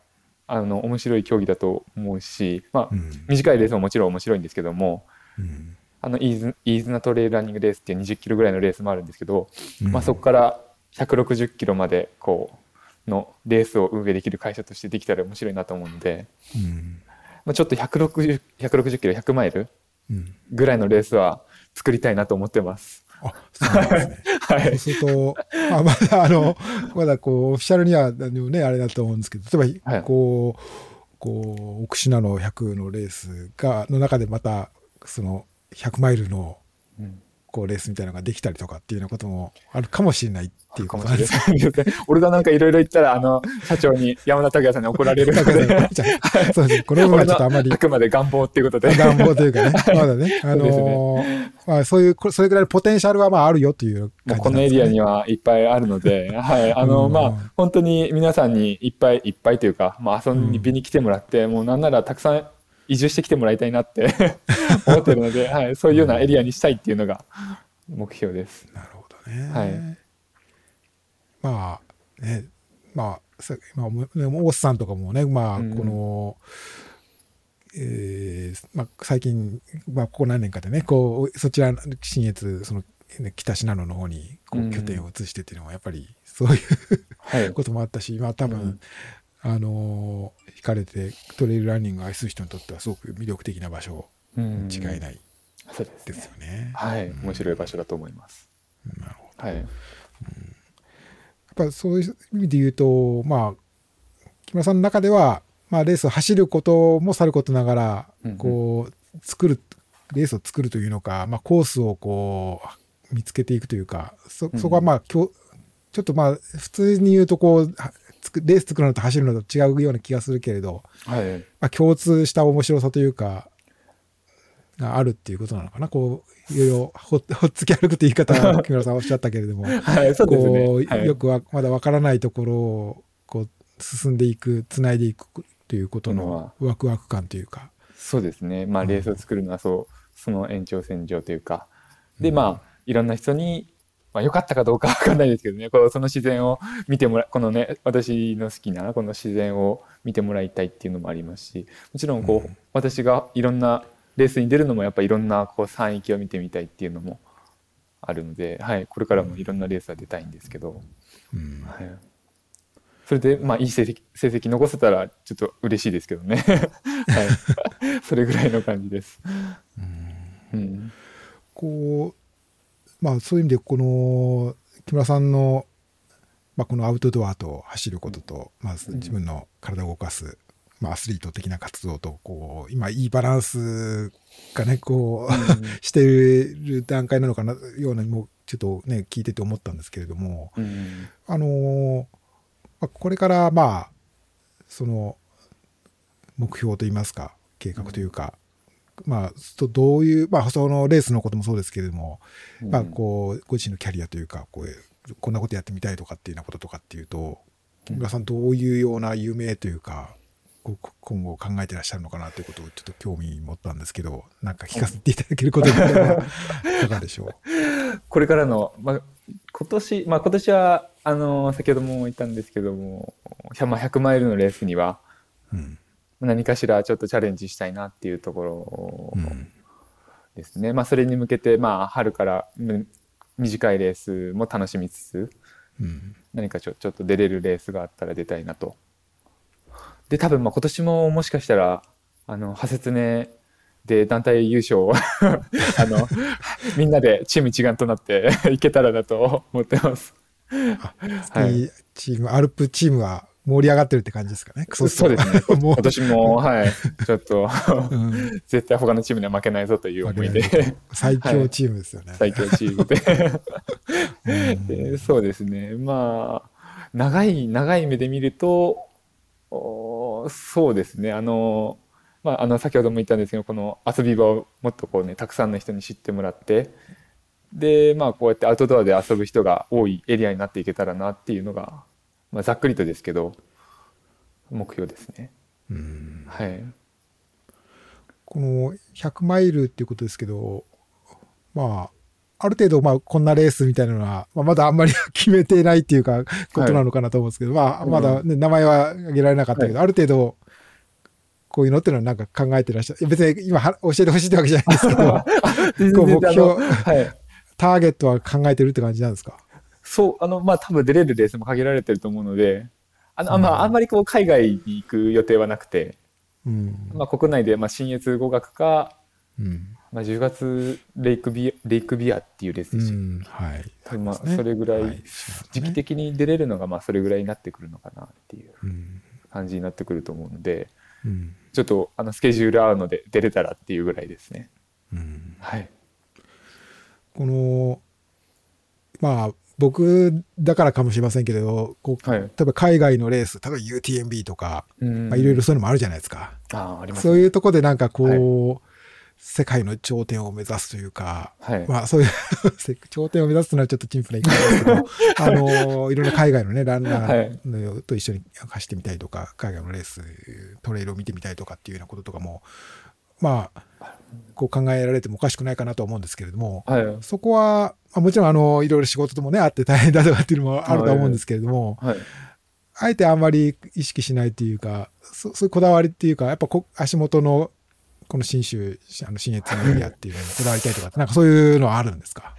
あの面白い競技だと思うし、まあうん。短いレースももちろん面白いんですけどもうん。あのイーズイーズナトレイルランニングレースっていう20キロぐらいのレースもあるんですけど、うん。まあ、そこから160キロまでこうのレースを運営できる会社としてできたら面白いなと思うので、うんまあ、ちょっと160 160キロ100マイルうんぐらいのレースは作りたいなと思ってます。あ、そうですね。はいそうすると、まあ、まだ、あの、まだこう、オフィシャルには、あのね、あれだと思うんですけど、例えば、はいこう、こう、奥信濃100のレースが、の中でまた、その、100マイルの、うんこう、レースみたいなのができたりとかっていうようなこともあるかもしれないっていうことなんです。俺がなんかいろいろ言ったら、あの、社長に山田拓也さんに怒られるので、そうですね。この部分はちょっとあまりあくまで願望っていうことで。願望というかね、まだね、あのーまあ、そういう、こそれぐらいのポテンシャルはまああるよというも感じうこのエリアには。はいっぱいあるので、はい、あの、うんまあ、本当に皆さんにいっぱいいっぱいというか、まあ、遊びに来てもらって、もうなんならたくさん移住してきてもらいたいなって 思ってるので、はい、そういうようなエリアにしたいっていうのが目標です。なるほどね。はいまあ、ね、まあ、さまあ、もう大須さんとかもね、まあ、うんこの、えーまあ、最近、まあ、ここ何年かでね、こう、そちら、新越、その、ね北信濃の方にこううん拠点を移してっていうのは、やっぱり、そういうはい。こともあったし、まあ、多分、うんあのー惹かれてトレイルランニングを愛する人にとってはすごく魅力的な場所。うん。違いない。そうですね。ですよね。はい、面白い場所だと思います。なるほど。はい。やっぱそういう意味で言うと、まあ、木村さんの中では、まあ、レースを走ることもさることながらうんうん、こう、作る、レースを作るというのか、まあ、コースをこう、見つけていくというか、そうん。そこはまあ、きょちょっとまあ、普通に言うと、こう、レース作るのと走るのと違うような気がするけれど、はい。まあ、共通した面白さというか、があるっていうことなのかな。こう、いろいろほほっつき歩くという言い方は 木村さんおっしゃったけれども、はい、そうですね。よくわまだわからないところをこう進んでいくつないでいくということのワクワク感というか、そうですね。まあ、うんレースを作るのはそう、その延長線上というか。で、まあ、いろんな人に、まあ、良かったかどうか わかんないですけどね。このその自然を見てもらこのね私の好きなこの自然を見てもらいたいっていうのもありますしもちろんこう、私がいろんなレースに出るのもやっぱいろんなこう山域を見てみたいっていうのもあるので、はい、これからもいろんなレースは出たいんですけど、うん。はい、それでまあいい成績成績残せたらちょっと嬉しいですけどね、はい、それぐらいの感じです。うん。こうまあそういう意味でこの木村さんの、まあ、このアウトドアと走ることと、まあ、自分の体を動かす、まあ、アスリート的な活動とこう今いいバランスがねこう、してる段階なのかなようなもちょっとね聞いてて思ったんですけれどもうん。あのーまあ、これからまあその目標といいますか計画というか、まあとどういうまあそのレースのこともそうですけれども、うん。まあこうご自身のキャリアというかこうこんなことやってみたいとかっていうようなこととかっていうと木村さんどういうような夢というか今後考えてらっしゃるのかなということをちょっと興味持ったんですけどなんか聞かせていただけることればいかがでしょ これからの、まあ、今年、まあ、今年はあの先ほども言ったんですけども100まあ100マイルのレースにはう。うん何かしらちょっとチャレンジしたいなっていうところうんですね、まあ、それに向けて、まあ、春からうん短いレースも楽しみつつうん何かちょちょっと出れるレースがあったら出たいなと。で多分まあ今年ももしかしたらあの派切ねで団体優勝を あのみんなでチーム一丸となって いけたらなと思ってます。はいチームアルプチームは盛り上がってるって感じですかね。ク ソそうですね。もう。今年もはい。ちょっとうん。絶対他のチームには負けないぞという思いで。最強チームですよね。最強チームで。うん。でそうですね。まあ長い長い目で見るとおそうですね。あの,、まあ、あの先ほども言ったんですけどこの遊び場をもっとこうねたくさんの人に知ってもらって。でまあこうやってアウトドアで遊ぶ人が多いエリアになっていけたらなっていうのが、まあ、ざっくりとですけど目標ですね。うん。はい、この100マイルっていうことですけど、まあ、ある程度、まあ、こんなレースみたいなのは、まあ、まだあんまり 決めてないっていうか、ことなのかなと思うんですけど、まあ、うん。まだ、ね、名前は挙げられなかったけど、ある程度、こういうのっていうのはなんか考えてらっしゃる。別に今は教えてほしいってわけじゃないですけど、こう目標はい。ターゲットは考えてるって感じなんですか？そう、あの、まあ、多分出れるレースも限られてると思うので、あの、あまあ、あんまりこう、海外に行く予定はなくて、うん。まあ、国内で、まあ、新越語学か、うん。まあ、10月レイクビア、レイクビアっていうレースうでしたん。はい。まあ、それぐらい、はい時期的に出れるのが、まあ、それぐらいになってくるのかなっていううん。感じになってくると思うので、うん。ちょっと、あの、スケジュール合うので、出れたらっていうぐらいですね。うん。はい。この、まあ、僕だからかもしれませんけれど、こう、はい例えば海外のレース、例えば UTMB とか、うんまあ、いろいろそういうのもあるじゃないですか。ああ、ありますそういうとこでなんかこう、はい世界の頂点を目指すというか、はい。まあそういう 頂点を目指すというのはちょっと陳腐な言い方ですけど、あの、いろんな海外のね、ランナーのと一緒に走ってみたいとか、海外のレース、トレイルを見てみたいとかっていうようなこととかも、まあ、こう考えられてもおかしくないかなと思うんですけれども、はい。そこは、まあ、もちろんあの、いろいろ仕事ともね、あって大変だとかっていうのもあると思うんですけれども、はい。あえてあんまり意識しないっていうか、そそういうこだわりっていうか、やっぱこ足元のこの新州、あの新越のエリアっていうのにこだわりたいとかって、なんかそういうのはあるんですか？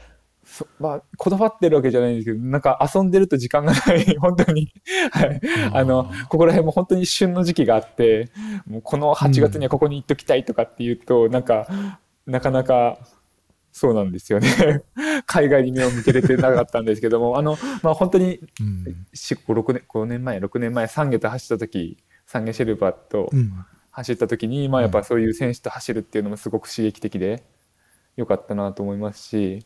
そまあ、こだわってるわけじゃないんですけど、なんか遊んでると時間がない、本当に。はい。あの、ここら辺も本当に旬の時期があって、もうこの8月にはここに行っときたいとかっていうと、なんか、なかなか、そうなんですよね。海外に目を向けれてなかったんですけども、あの、まあ本当に、うん。4、5、6年、5年前、6年前、三下と走った時、三下シェルパーとうん。走った時に、まあやっぱそういう選手と走るっていうのもすごく刺激的で、良かったなと思いますし、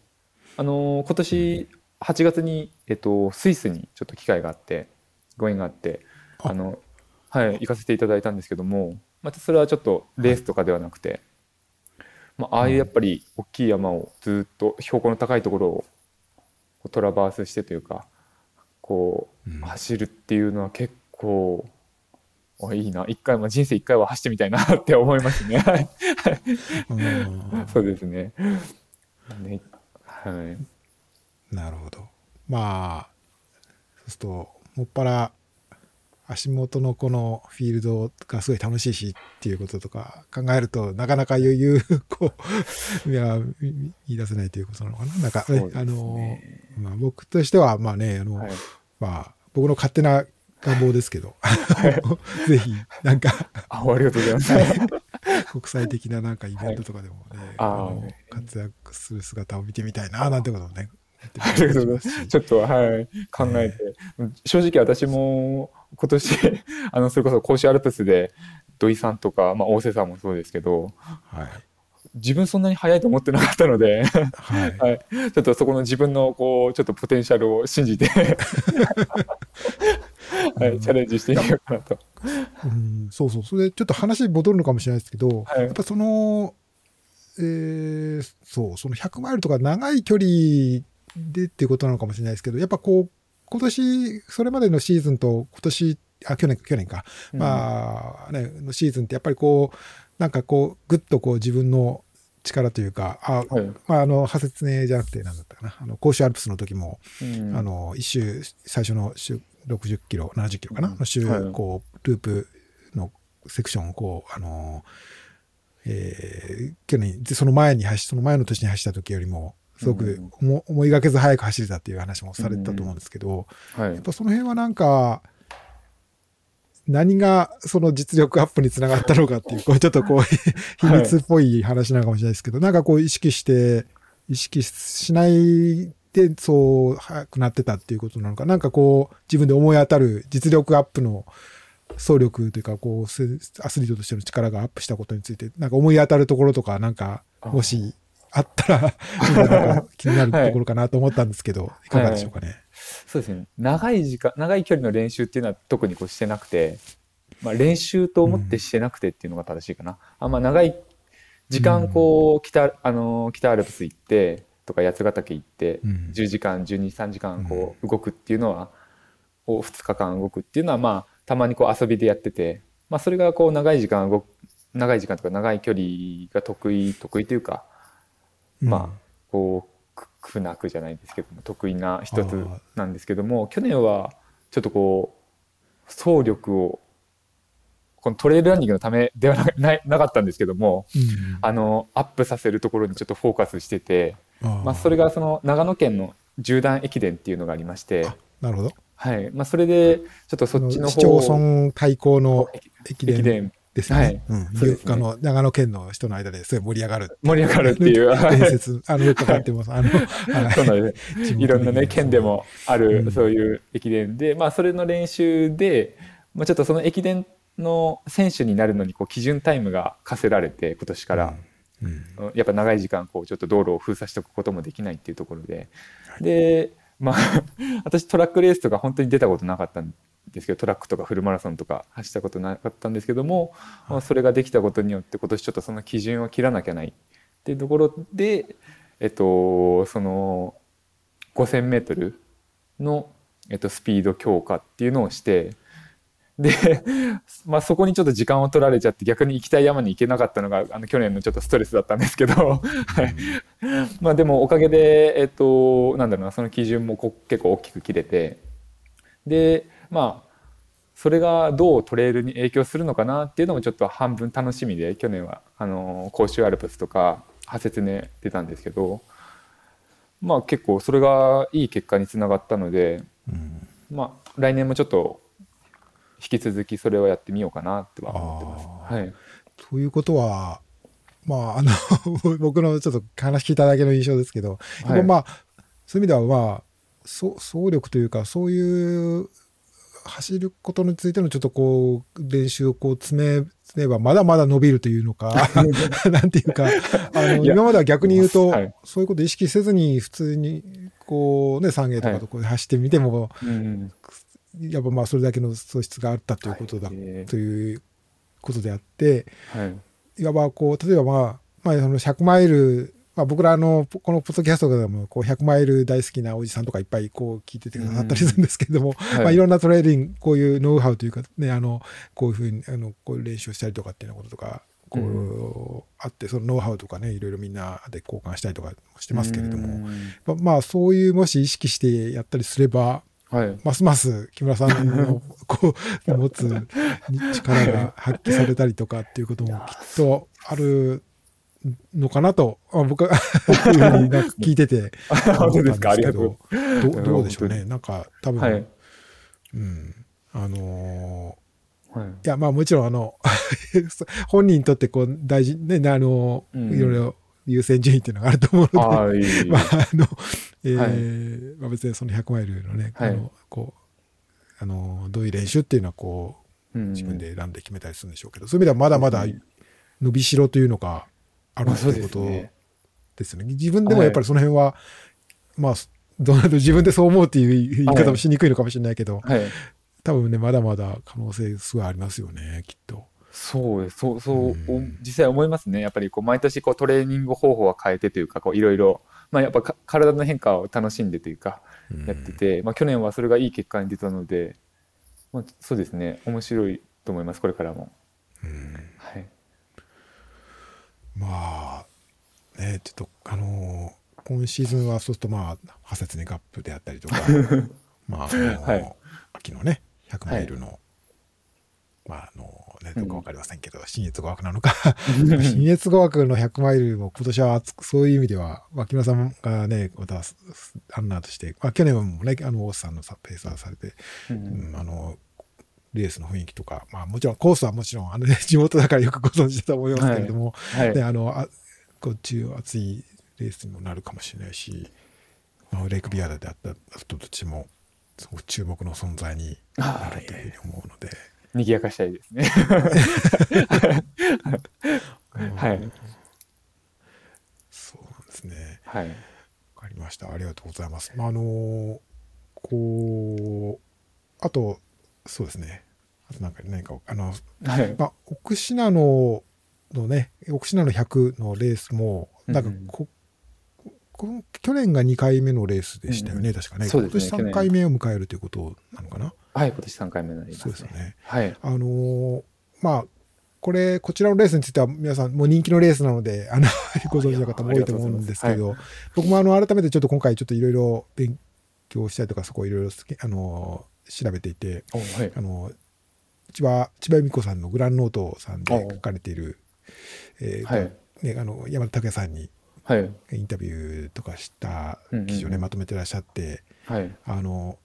あのー今年8月に、えっと、スイスにちょっと機会があってご縁があってああの、はい、行かせていただいたんですけどもまたそれはちょっとレースとかではなくて、まあ、ああいうやっぱり大きい山をずっと標高の高いところをトラバースしてというかこううん走るっていうのは結構あいいな一回、まあ、人生一回は走ってみたいな って思いますね。そうですね。ねははい。なるほど。まあ、そうすると、もっぱら足元のこのフィールドがすごい楽しいしっていうこととか考えると、なかなか余裕、こう、いや、見見出せないということなのかな。なんか、ねあの、まあ、僕としては、まあね、あの、はいまあ、僕の勝手な願望ですけど、ぜひ、なんか、あ、ありがとうございます。国際的ななんかイベントとかでもね、あーあの活躍する姿を見てみたいな、なんてことをね、ありがとうございます。ちょっと、はい、考えて、正直私も今年、あの、それこそ甲州アルプスで、土井さんとか、まあ、大瀬さんもそうですけど、はい。自分そんなに速いと思ってなかったので、はい。はい、ちょっとそこの自分のこうちょっとポテンシャルを信じて、はい、チャレンジしてみようかなと。うん、そうそう。それでちょっと話戻るのかもしれないですけど、はいやっぱその、えーそう、その100マイルとか長い距離でっていうことなのかもしれないですけど、やっぱこう、今年、それまでのシーズンと今年、あ、去年、去年か、まあね、のシーズンってやっぱりこう、なんかこう、ぐっとこう自分の力というか、あ、はい。まああの、派説ねじゃなくて、なんだったかな、あの、甲州アルプスの時も、うん。あの、一周、最初の週60キロ、70キロかな、うん。の週、はい。こう、ループのセクションを、こう、あの、えー去年、でその前に走、その前の年に走った時よりも、すごく思,、思いがけず早く走れたっていう話もされてたと思うんですけど、はい。やっぱその辺はなんか、何がその実力アップにつながったのかっていう、こうちょっとこう、秘密っぽい話なのかもしれないですけど、なんかこう意識して、意識しないでそう早くなってたっていうことなのか、なんかこう自分で思い当たる実力アップの総力というか、こうせアスリートとしての力がアップしたことについて、なんか思い当たるところとか、なんかもしあったら、気になるところかなと思ったんですけど、い。かがでしょうかね。そうですね。長い時間長い距離の練習っていうのは特にこうしてなくて、まあ、練習と思ってしてなくてっていうのが正しいかな、あまあ長い時間こう北,、あの北アルプス行ってとか八ヶ岳行って、うん。10時間123時間こう動くっていうのは、を2日間動くっていうのはまあたまにこう遊びでやってて、まあ、それがこう長い時間動く長い時間とか長い距離が得意得意というかまあこうく苦なくじゃないですけども得意な一つなんですけども去年はちょっとこう走力をこのトレイルランニングのためではななかったんですけどもうん。あのアップさせるところにちょっとフォーカスしてて、あまあ、それがその長野県の縦断駅伝っていうのがありまして、なるほど。はい。まあ、それでちょっとそっちの市町方村対抗の駅伝ですよね。はい。うん。あの長野県の人の間ですごい盛り上がる。盛り上がるっていう。はい伝説、あの、よくわかってます。あの、は いそうなんです。い。ろんなね県でもあうんるそういう駅伝で、まあそれの練習で、まあ、ちょっとその駅伝の選手になるのにこう基準タイムが課せられて今年から、うん。やっぱ長い時間こうちょっと道路を封鎖しておくこともできないっていうところで、でまあ 私トラックレースとか本当に出たことなかったんですけどトラックとかフルマラソンとか走ったことなかったんですけども、まあそれができたことによって今年ちょっとその基準を切らなきゃないっていうところでえっとその 5,000m の、えっと、スピード強化っていうのをしてで、まあ、そこにちょっと時間を取られちゃって逆に行きたい山に行けなかったのがあの去年のちょっとストレスだったんですけど、はい。まあでもおかげで、えっと、なんだろうなその基準もこ結構大きく切れてでまあそれがどうトレイルに影響するのかなっていうのもちょっと半分楽しみで去年はあの甲州アルプスとか派説ね出たんですけどまあ結構それがいい結果につながったのでうん。まあ来年もちょっと引き続きそれをやってみようかなっては思ってます。はい、ということは、まあ、あの、僕のちょっと話聞いただけの印象ですけど、はい。まあ、そういう意味では、まあ、そ総力というか、そういう、走ることについてのちょっとこう、練習をこう詰め、詰めば、まだまだ伸びるというのか、なんていうか、あの、今までは逆に言うと、はい。そういうことを意識せずに、普通に、こうね、3芸とかとこう走ってみても、うんやっぱまあ、それだけの素質があったということだ、ということであって、はい。いわばこう、例えばまあ、まあ、その100マイル、まあ、僕らあの、このポッドキャストでも、こう、100マイル大好きなおじさんとかいっぱいこう聞いててくださったりするんですけれども、はい。まあ、いろんなトレーニング、こういうノウハウというかね、あの、こういうふうに、あの、こういう練習をしたりとかっていうようなこととか、こう、あってそのノウハウとかねいろいろみんなで交換したりとかしてますけれども、ままあそういうもし意識してやったりすればはい。ますます木村さんの こう持つ力が発揮されたりとかっていうこともきっとあるのかなとあ僕はなんか聞いてて。本当ですか？ありがとう。どどうでしょうね。なんか多分、はい。うん。あのはい。ーいやまあもちろんあの 本人にとってこう大事ねあの、うん。いろいろ優先順位っていうのがあると思うので。ああ、いい。まあ、あの、えーはい。まあ、別にその100マイルのね、はい。あの、こう、あの、どういう練習っていうのは、こう、うん。自分で選んで決めたりするんでしょうけど、そういう意味ではまだまだ伸びしろというのがあるまあそうということですね。自分でもやっぱりその辺は、まあ、どうなると自分でそう思うっていう言い方もしにくいのかもしれないけど、はい。多分ね、まだまだ可能性すごいありますよね、きっと。そう。そう、そう、うん実際思いますね。やっぱりこう、毎年こう、トレーニング方法は変えてというか、こう、いろいろ、まあやっぱか体の変化を楽しんでというか、やってて、まあ去年はそれがいい結果に出たので、まあそうですね。面白いと思います、これからも。うんはい。まあ、ね、ちょっと、あのー今シーズンはそうすると、まあ、ハセツネガップであったりとか、まあ、あのーはい。秋のね、100マイルの、まあ、あのね、うん。どうかわかりませんけど、新越語学なのか、新越語学の100マイルも今年はそういう意味では、脇村さんがね、また、ランナーとして、まあ、去年もね、あの、大須さんのさペーサーされて、ううんん、あの、レースの雰囲気とか、まあもちろんコースはもちろん、あのね、地元だからよくご存知だと思いますけれども、はい。ね、あの、あこっち熱いレースにもなるかもしれないし、まあ、レイクビアダであった人たちも、すごく注目の存在になるというふうに思うので、賑やかしたいですね。はいうんそうなんですね。はい。わかりました。ありがとうございます。まあ、あの、こう、あと、そうですね。あとなんか何か、あの、はい。まあ、奥信濃のね、奥信濃の100のレースも、なんかうんうんこ、こ去年が2回目のレースでしたよね、うん確かね。ね今年3回目を迎えるということなのかな？はい、今年3回目になりますね。そうですよね。はい。あのーまあ、これ、こちらのレースについては皆さんもう人気のレースなので、あの、ご存知の方も多いと思うんですけど、僕もあの、改めてちょっと今回ちょっといろいろ勉強したりとか、そこいろいろあのー調べていて、おはい。あの、千葉、千葉由美子さんのグランノートさんで書かれている、えーとはい。ね、あの、山田拓也さんにはい。インタビューとかした記事をね、うんうんうんまとめてらっしゃって、はい。あの、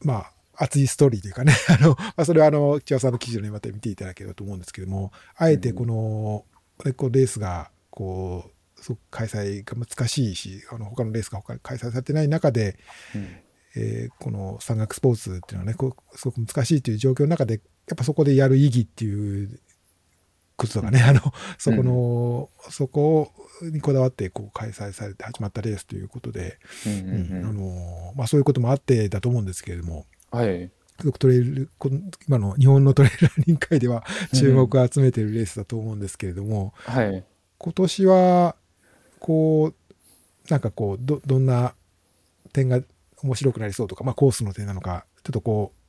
まあ、熱いストーリーというかね、あの、まあ、それはあの、千葉さんの記事をね、また見ていただければと思うんですけども、あえてこの、ねこうレースが、こう、すごく開催が難しいし、あの、他のレースが開催されてない中で、うんえーこの山岳スポーツっていうのはね、こうすごく難しいという状況の中で、やっぱそこでやる意義っていうこととかね、あの、そこの、そこにこだわってこう開催されて始まったレースということで、そういうこともあってだと思うんですけれども、はい。すごくトレイル、今の日本のトレイルランニング界では注目を集めているレースだと思うんですけれども、はい。今年は、こう、なんかこう、ど、どんな点が面白くなりそうとか、まあコースの点なのか、ちょっとこう、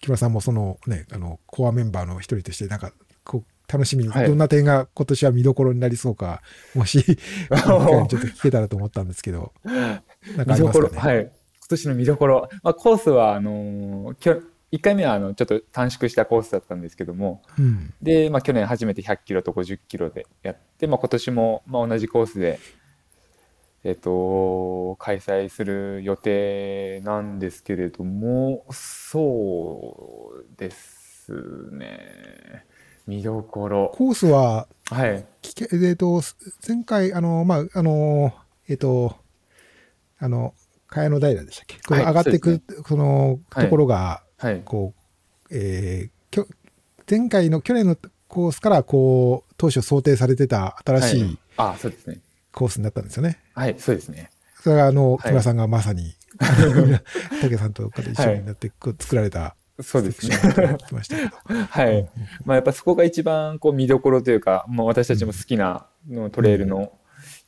木村さんもそのね、あの、コアメンバーの一人として、なんか、こう、楽しみに、はいどんな点が今年は見どころになりそうか、もし、ちょっと聞けたらと思ったんですけど、なんかありますかね？はい。今年の見どころ。まあ、コースは、あのー、きょ1回目はあのちょっと短縮したコースだったんですけども、うん。で、まあ、去年初めて100キロと50キロでやって、まあ、今年もまあ同じコースで、えっと、開催する予定なんですけれども、そうですね。見どころ。コースは、はい。えっ、と、前回、あの、まあ、あの、えっ、と、あの、茅野平でしたっけ？はい上がっていく、その、はいところが、はい。こう、えーきょ前回の去年のコースから、こう、当初想定されてた新しはいいあ、そうですね。コースになったんですよね。はい、そうですね。それが、あの、い木村さんがまさに、竹さんとかで一緒になって、こう作られた、そうですね。はい。まあ、やっぱそこが一番こう見どころというか、まあ、私たちも好きなのトレイルの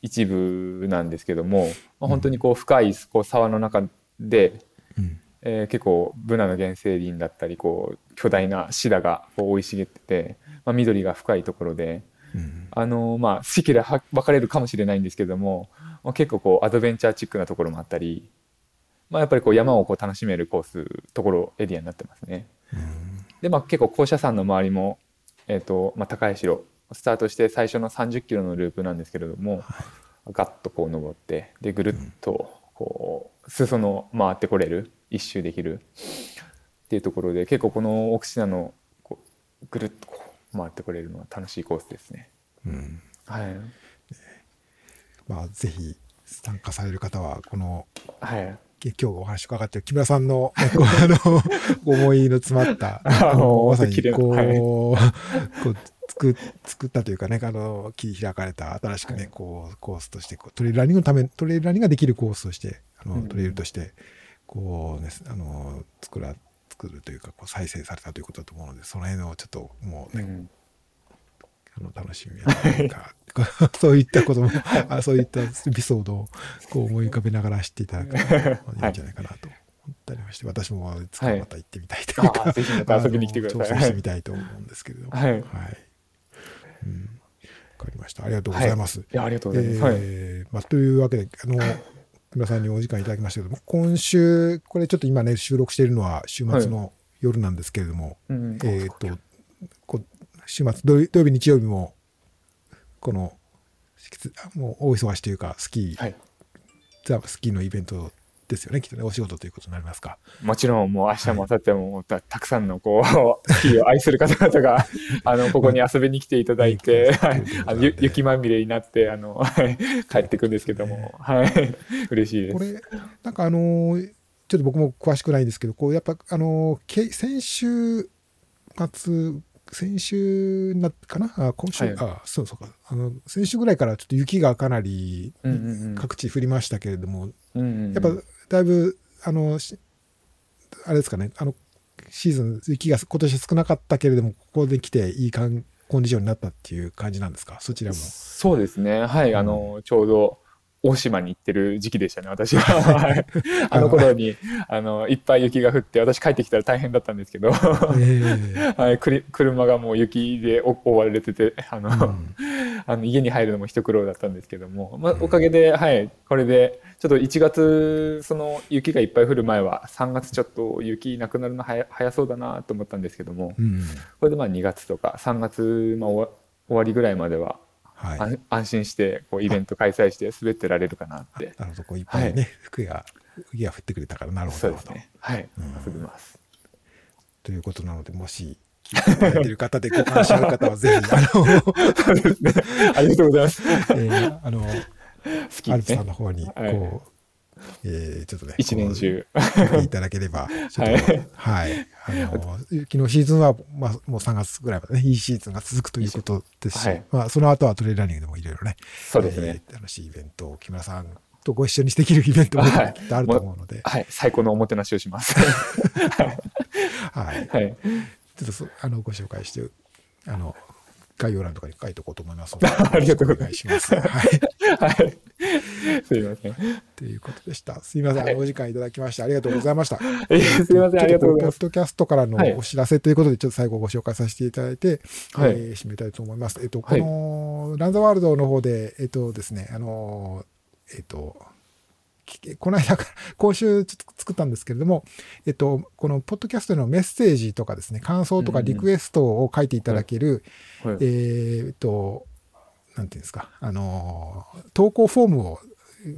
一部なんですけども、まあ、本当にこう深いこう沢の中で、うんえー結構ブナの原生林だったりこう巨大なシダがこう生い茂ってて、まあ、緑が深いところでうんあのまあ好き嫌いは分かれるかもしれないんですけども、まあ、結構こうアドベンチャーチックなところもあったり、まあ、やっぱりこう山をこう楽しめるコースところエリアになってますね。でまあ結構校舎山の周りも、えーとまあ、高い城スタートして最初の30キロのループなんですけれども、ガッとこう登ってでぐるっとこう裾野回ってこれる一周できるっていうところで結構この奥品のぐるっとこう回ってこれるのは楽しいコースですね。うん。はい、まあ、ぜひ参加される方は、この、はい、今日お話伺ってる木村さんの、あの、思いの詰まった、あのまさにこう、はい。こう作作ったというかね、あの、切り開かれた新しくね、はい。こう、コースとしてトレイルランニングのため、トレイルランニングができるコースとして、あの、うん。トレイルとして、こうね、あの、作ら、作るというか、こう、再生されたということだと思うので、その辺をちょっと、もうね、うんあの楽しみやというか、そういったことも、あそういったエピソードをこう思い浮かべながら知っていただくといいんじゃないかなと思ったりまして、私もいつかまた行ってみたいというか、あーぜひまた遊びに来てください挑戦してみたいと思うんですけれども。はいうん。わかりました。ありがとうございます。いやありがとうございます。はいえーまあ、というわけで、あの、木村さんにお時間いただきましたけども、今週、これちょっと今ね、収録しているのは週末の夜なんですけれども、うんえっ、と、こ週末土曜、土曜日、日曜日も、この、もう大忙しというか、スキー、はい。ザ・スキーのイベントですよね、きっとね、お仕事ということになりますか。もちろんもう明日も明後日もたたくさんのこうスキーを愛する方々が あのここに遊びに来ていただいて、はいあのゆ雪まみれになってあの はい帰ってくんですけども、はい。嬉しいです。これ、なんかあのーちょっと僕も詳しくないんですけど、こう、やっぱ、あの先週末、先週なかな？あ今週、はい。あそうそうか。あの先週ぐらいからちょっと雪がかなり各地降りましたけれども、うんうんうん。やっぱだいぶあのしあれですかねあのシーズン雪が今年少なかったけれどもここで来ていいかんコンディションになったっていう感じなんですか？そちらも。そうですね。はいあのちょうど大島に行ってる時期でしたね私は。はい。あの頃にあのいっぱい雪が降って私帰ってきたら大変だったんですけど、えー はい、くり車がもう雪でお覆われててあの、うんあの家に入るのも一苦労だったんですけども、まあう、ん。おかげで、はい、これでちょっと1月その雪がいっぱい降る前は3月ちょっと雪なくなるの早早そうだなと思ったんですけどもうん。これでまあ2月とか3月、まあ、終わ終わりぐらいまでは、はい、安安心してこうイベント開催して滑ってられるかなって。なるほど。こうい。っぱいね、服が雪が降ってくれたからなるほどそうですね。はい。うん。遊びます。ということなのでもし聞いていただいている方でご関心ある方はぜひ あの、ね。ありがとうございます。えーあの好きアルプさんねの方にこう、はいえーちょっとね一年中。いただければ ちょっとはい、あの雪のシーズンは、まあ、もう3月ぐらいまでねいいシーズンが続くということですし、はい。まあ、その後はトレイルランニングでもいろいろねそうですね。えー楽しいイベントを木村さんとご一緒にできるイベントもきはい。っとあると思うので、はい、最高のおもてなしをします。はい、はい、ちょっとそあのご紹介してあの概要欄とかに書いておこうと思いますので ありがとうございますお願いします。はいはい。すいません。ということでした。すみません、はいお時間いただきましてありがとうございました。えーすいません、ありがとうございます。ポッドキャストからのはいお知らせということで、ちょっと最後ご紹介させていただいて、はいえー締めたいと思います。えっと、こはいの、ランザワールドの方で、えっとですね、あの、えっと、き この間から、今週ちょっと作ったんですけれども、えっと、このポッドキャストへのメッセージとかですね、感想とかリクエストを書いていただける、はい。えーっと、なんていうんですか、あの、投稿フォームを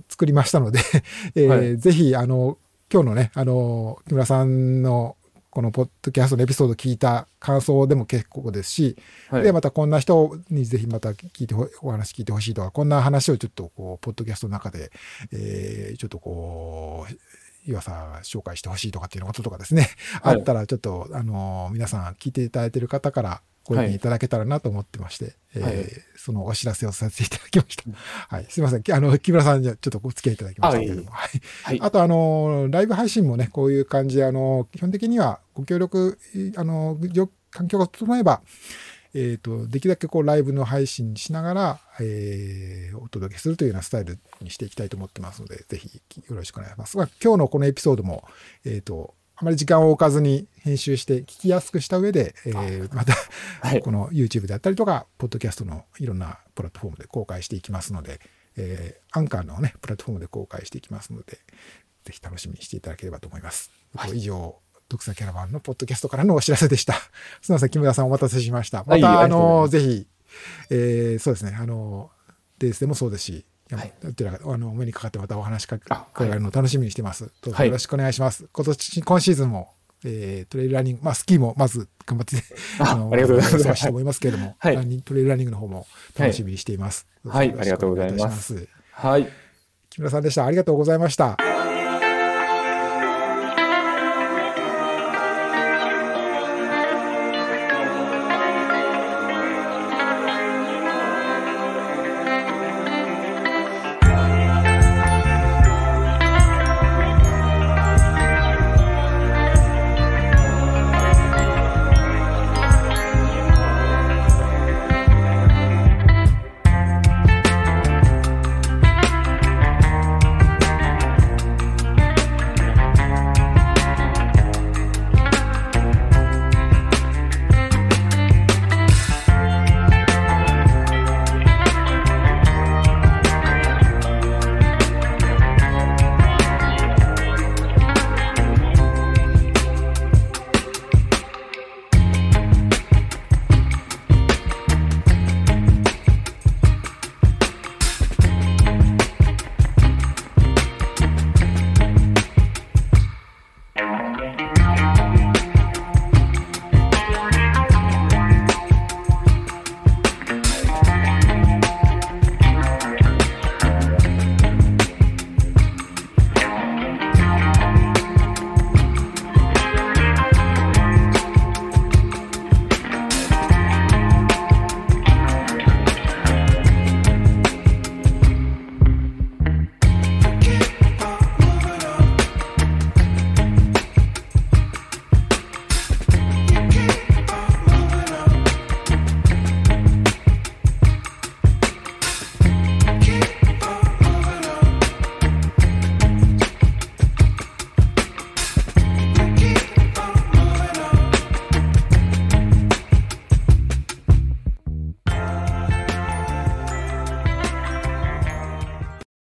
作りましたので、えーはい。ぜひ、あの、今日のね、あの、木村さんのこのポッドキャストのエピソード聞いた感想でも結構ですし、はい。で、またこんな人にぜひまた聞いてほ、お話聞いてほしいとか、こんな話をちょっとこう、ポッドキャストの中で、えーちょっとこう、岩佐が紹介してほしいとかっていうこととかですね、はい。あったらちょっと、あの、皆さん聞いていただいている方からご意見いただけたらなと思ってまして、えーはいそのお知らせをさせていただきました。はい。すいません。きあの、木村さんにはちょっとお付き合いいただきましたけれども。はい。はい。あと、あの、ライブ配信もね、こういう感じで、あの、基本的にはご協力、いあの、よ環境が整えば、えっ、と、できるだけこう、ライブの配信しながら、えーお届けするというようなスタイルにしていきたいと思ってますので、ぜひよろしくお願いします。まあ、今日のこのエピソードも、えっ、と、あまり時間を置かずに編集して聞きやすくした上で、えー、また、はい、この YouTube であったりとか、ポッドキャストのいろんなプラットフォームで公開していきますので、えー、アンカーのね、プラットフォームで公開していきますので、ぜひ楽しみにしていただければと思います。はい、以上、独裁キャラバンのポッドキャストからのお知らせでした。すみません、木村さんお待たせしました。また、はい、あの、ぜひ、えー、そうですね、あの、デースでもそうですし、はい、どちらかあのお目にかかってまたお話しかけられるのを楽しみにしてます。どうぞよろしくお願いします。今年、今シーズンも、えー、トレイルランニング、まあ、スキーもまず頑張って、あのありがとうございます。して思いますけれども、はい、トレイルランニングの方も楽しみにしています。はい、ありがとうございます。はい。木村さんでした。ありがとうございました。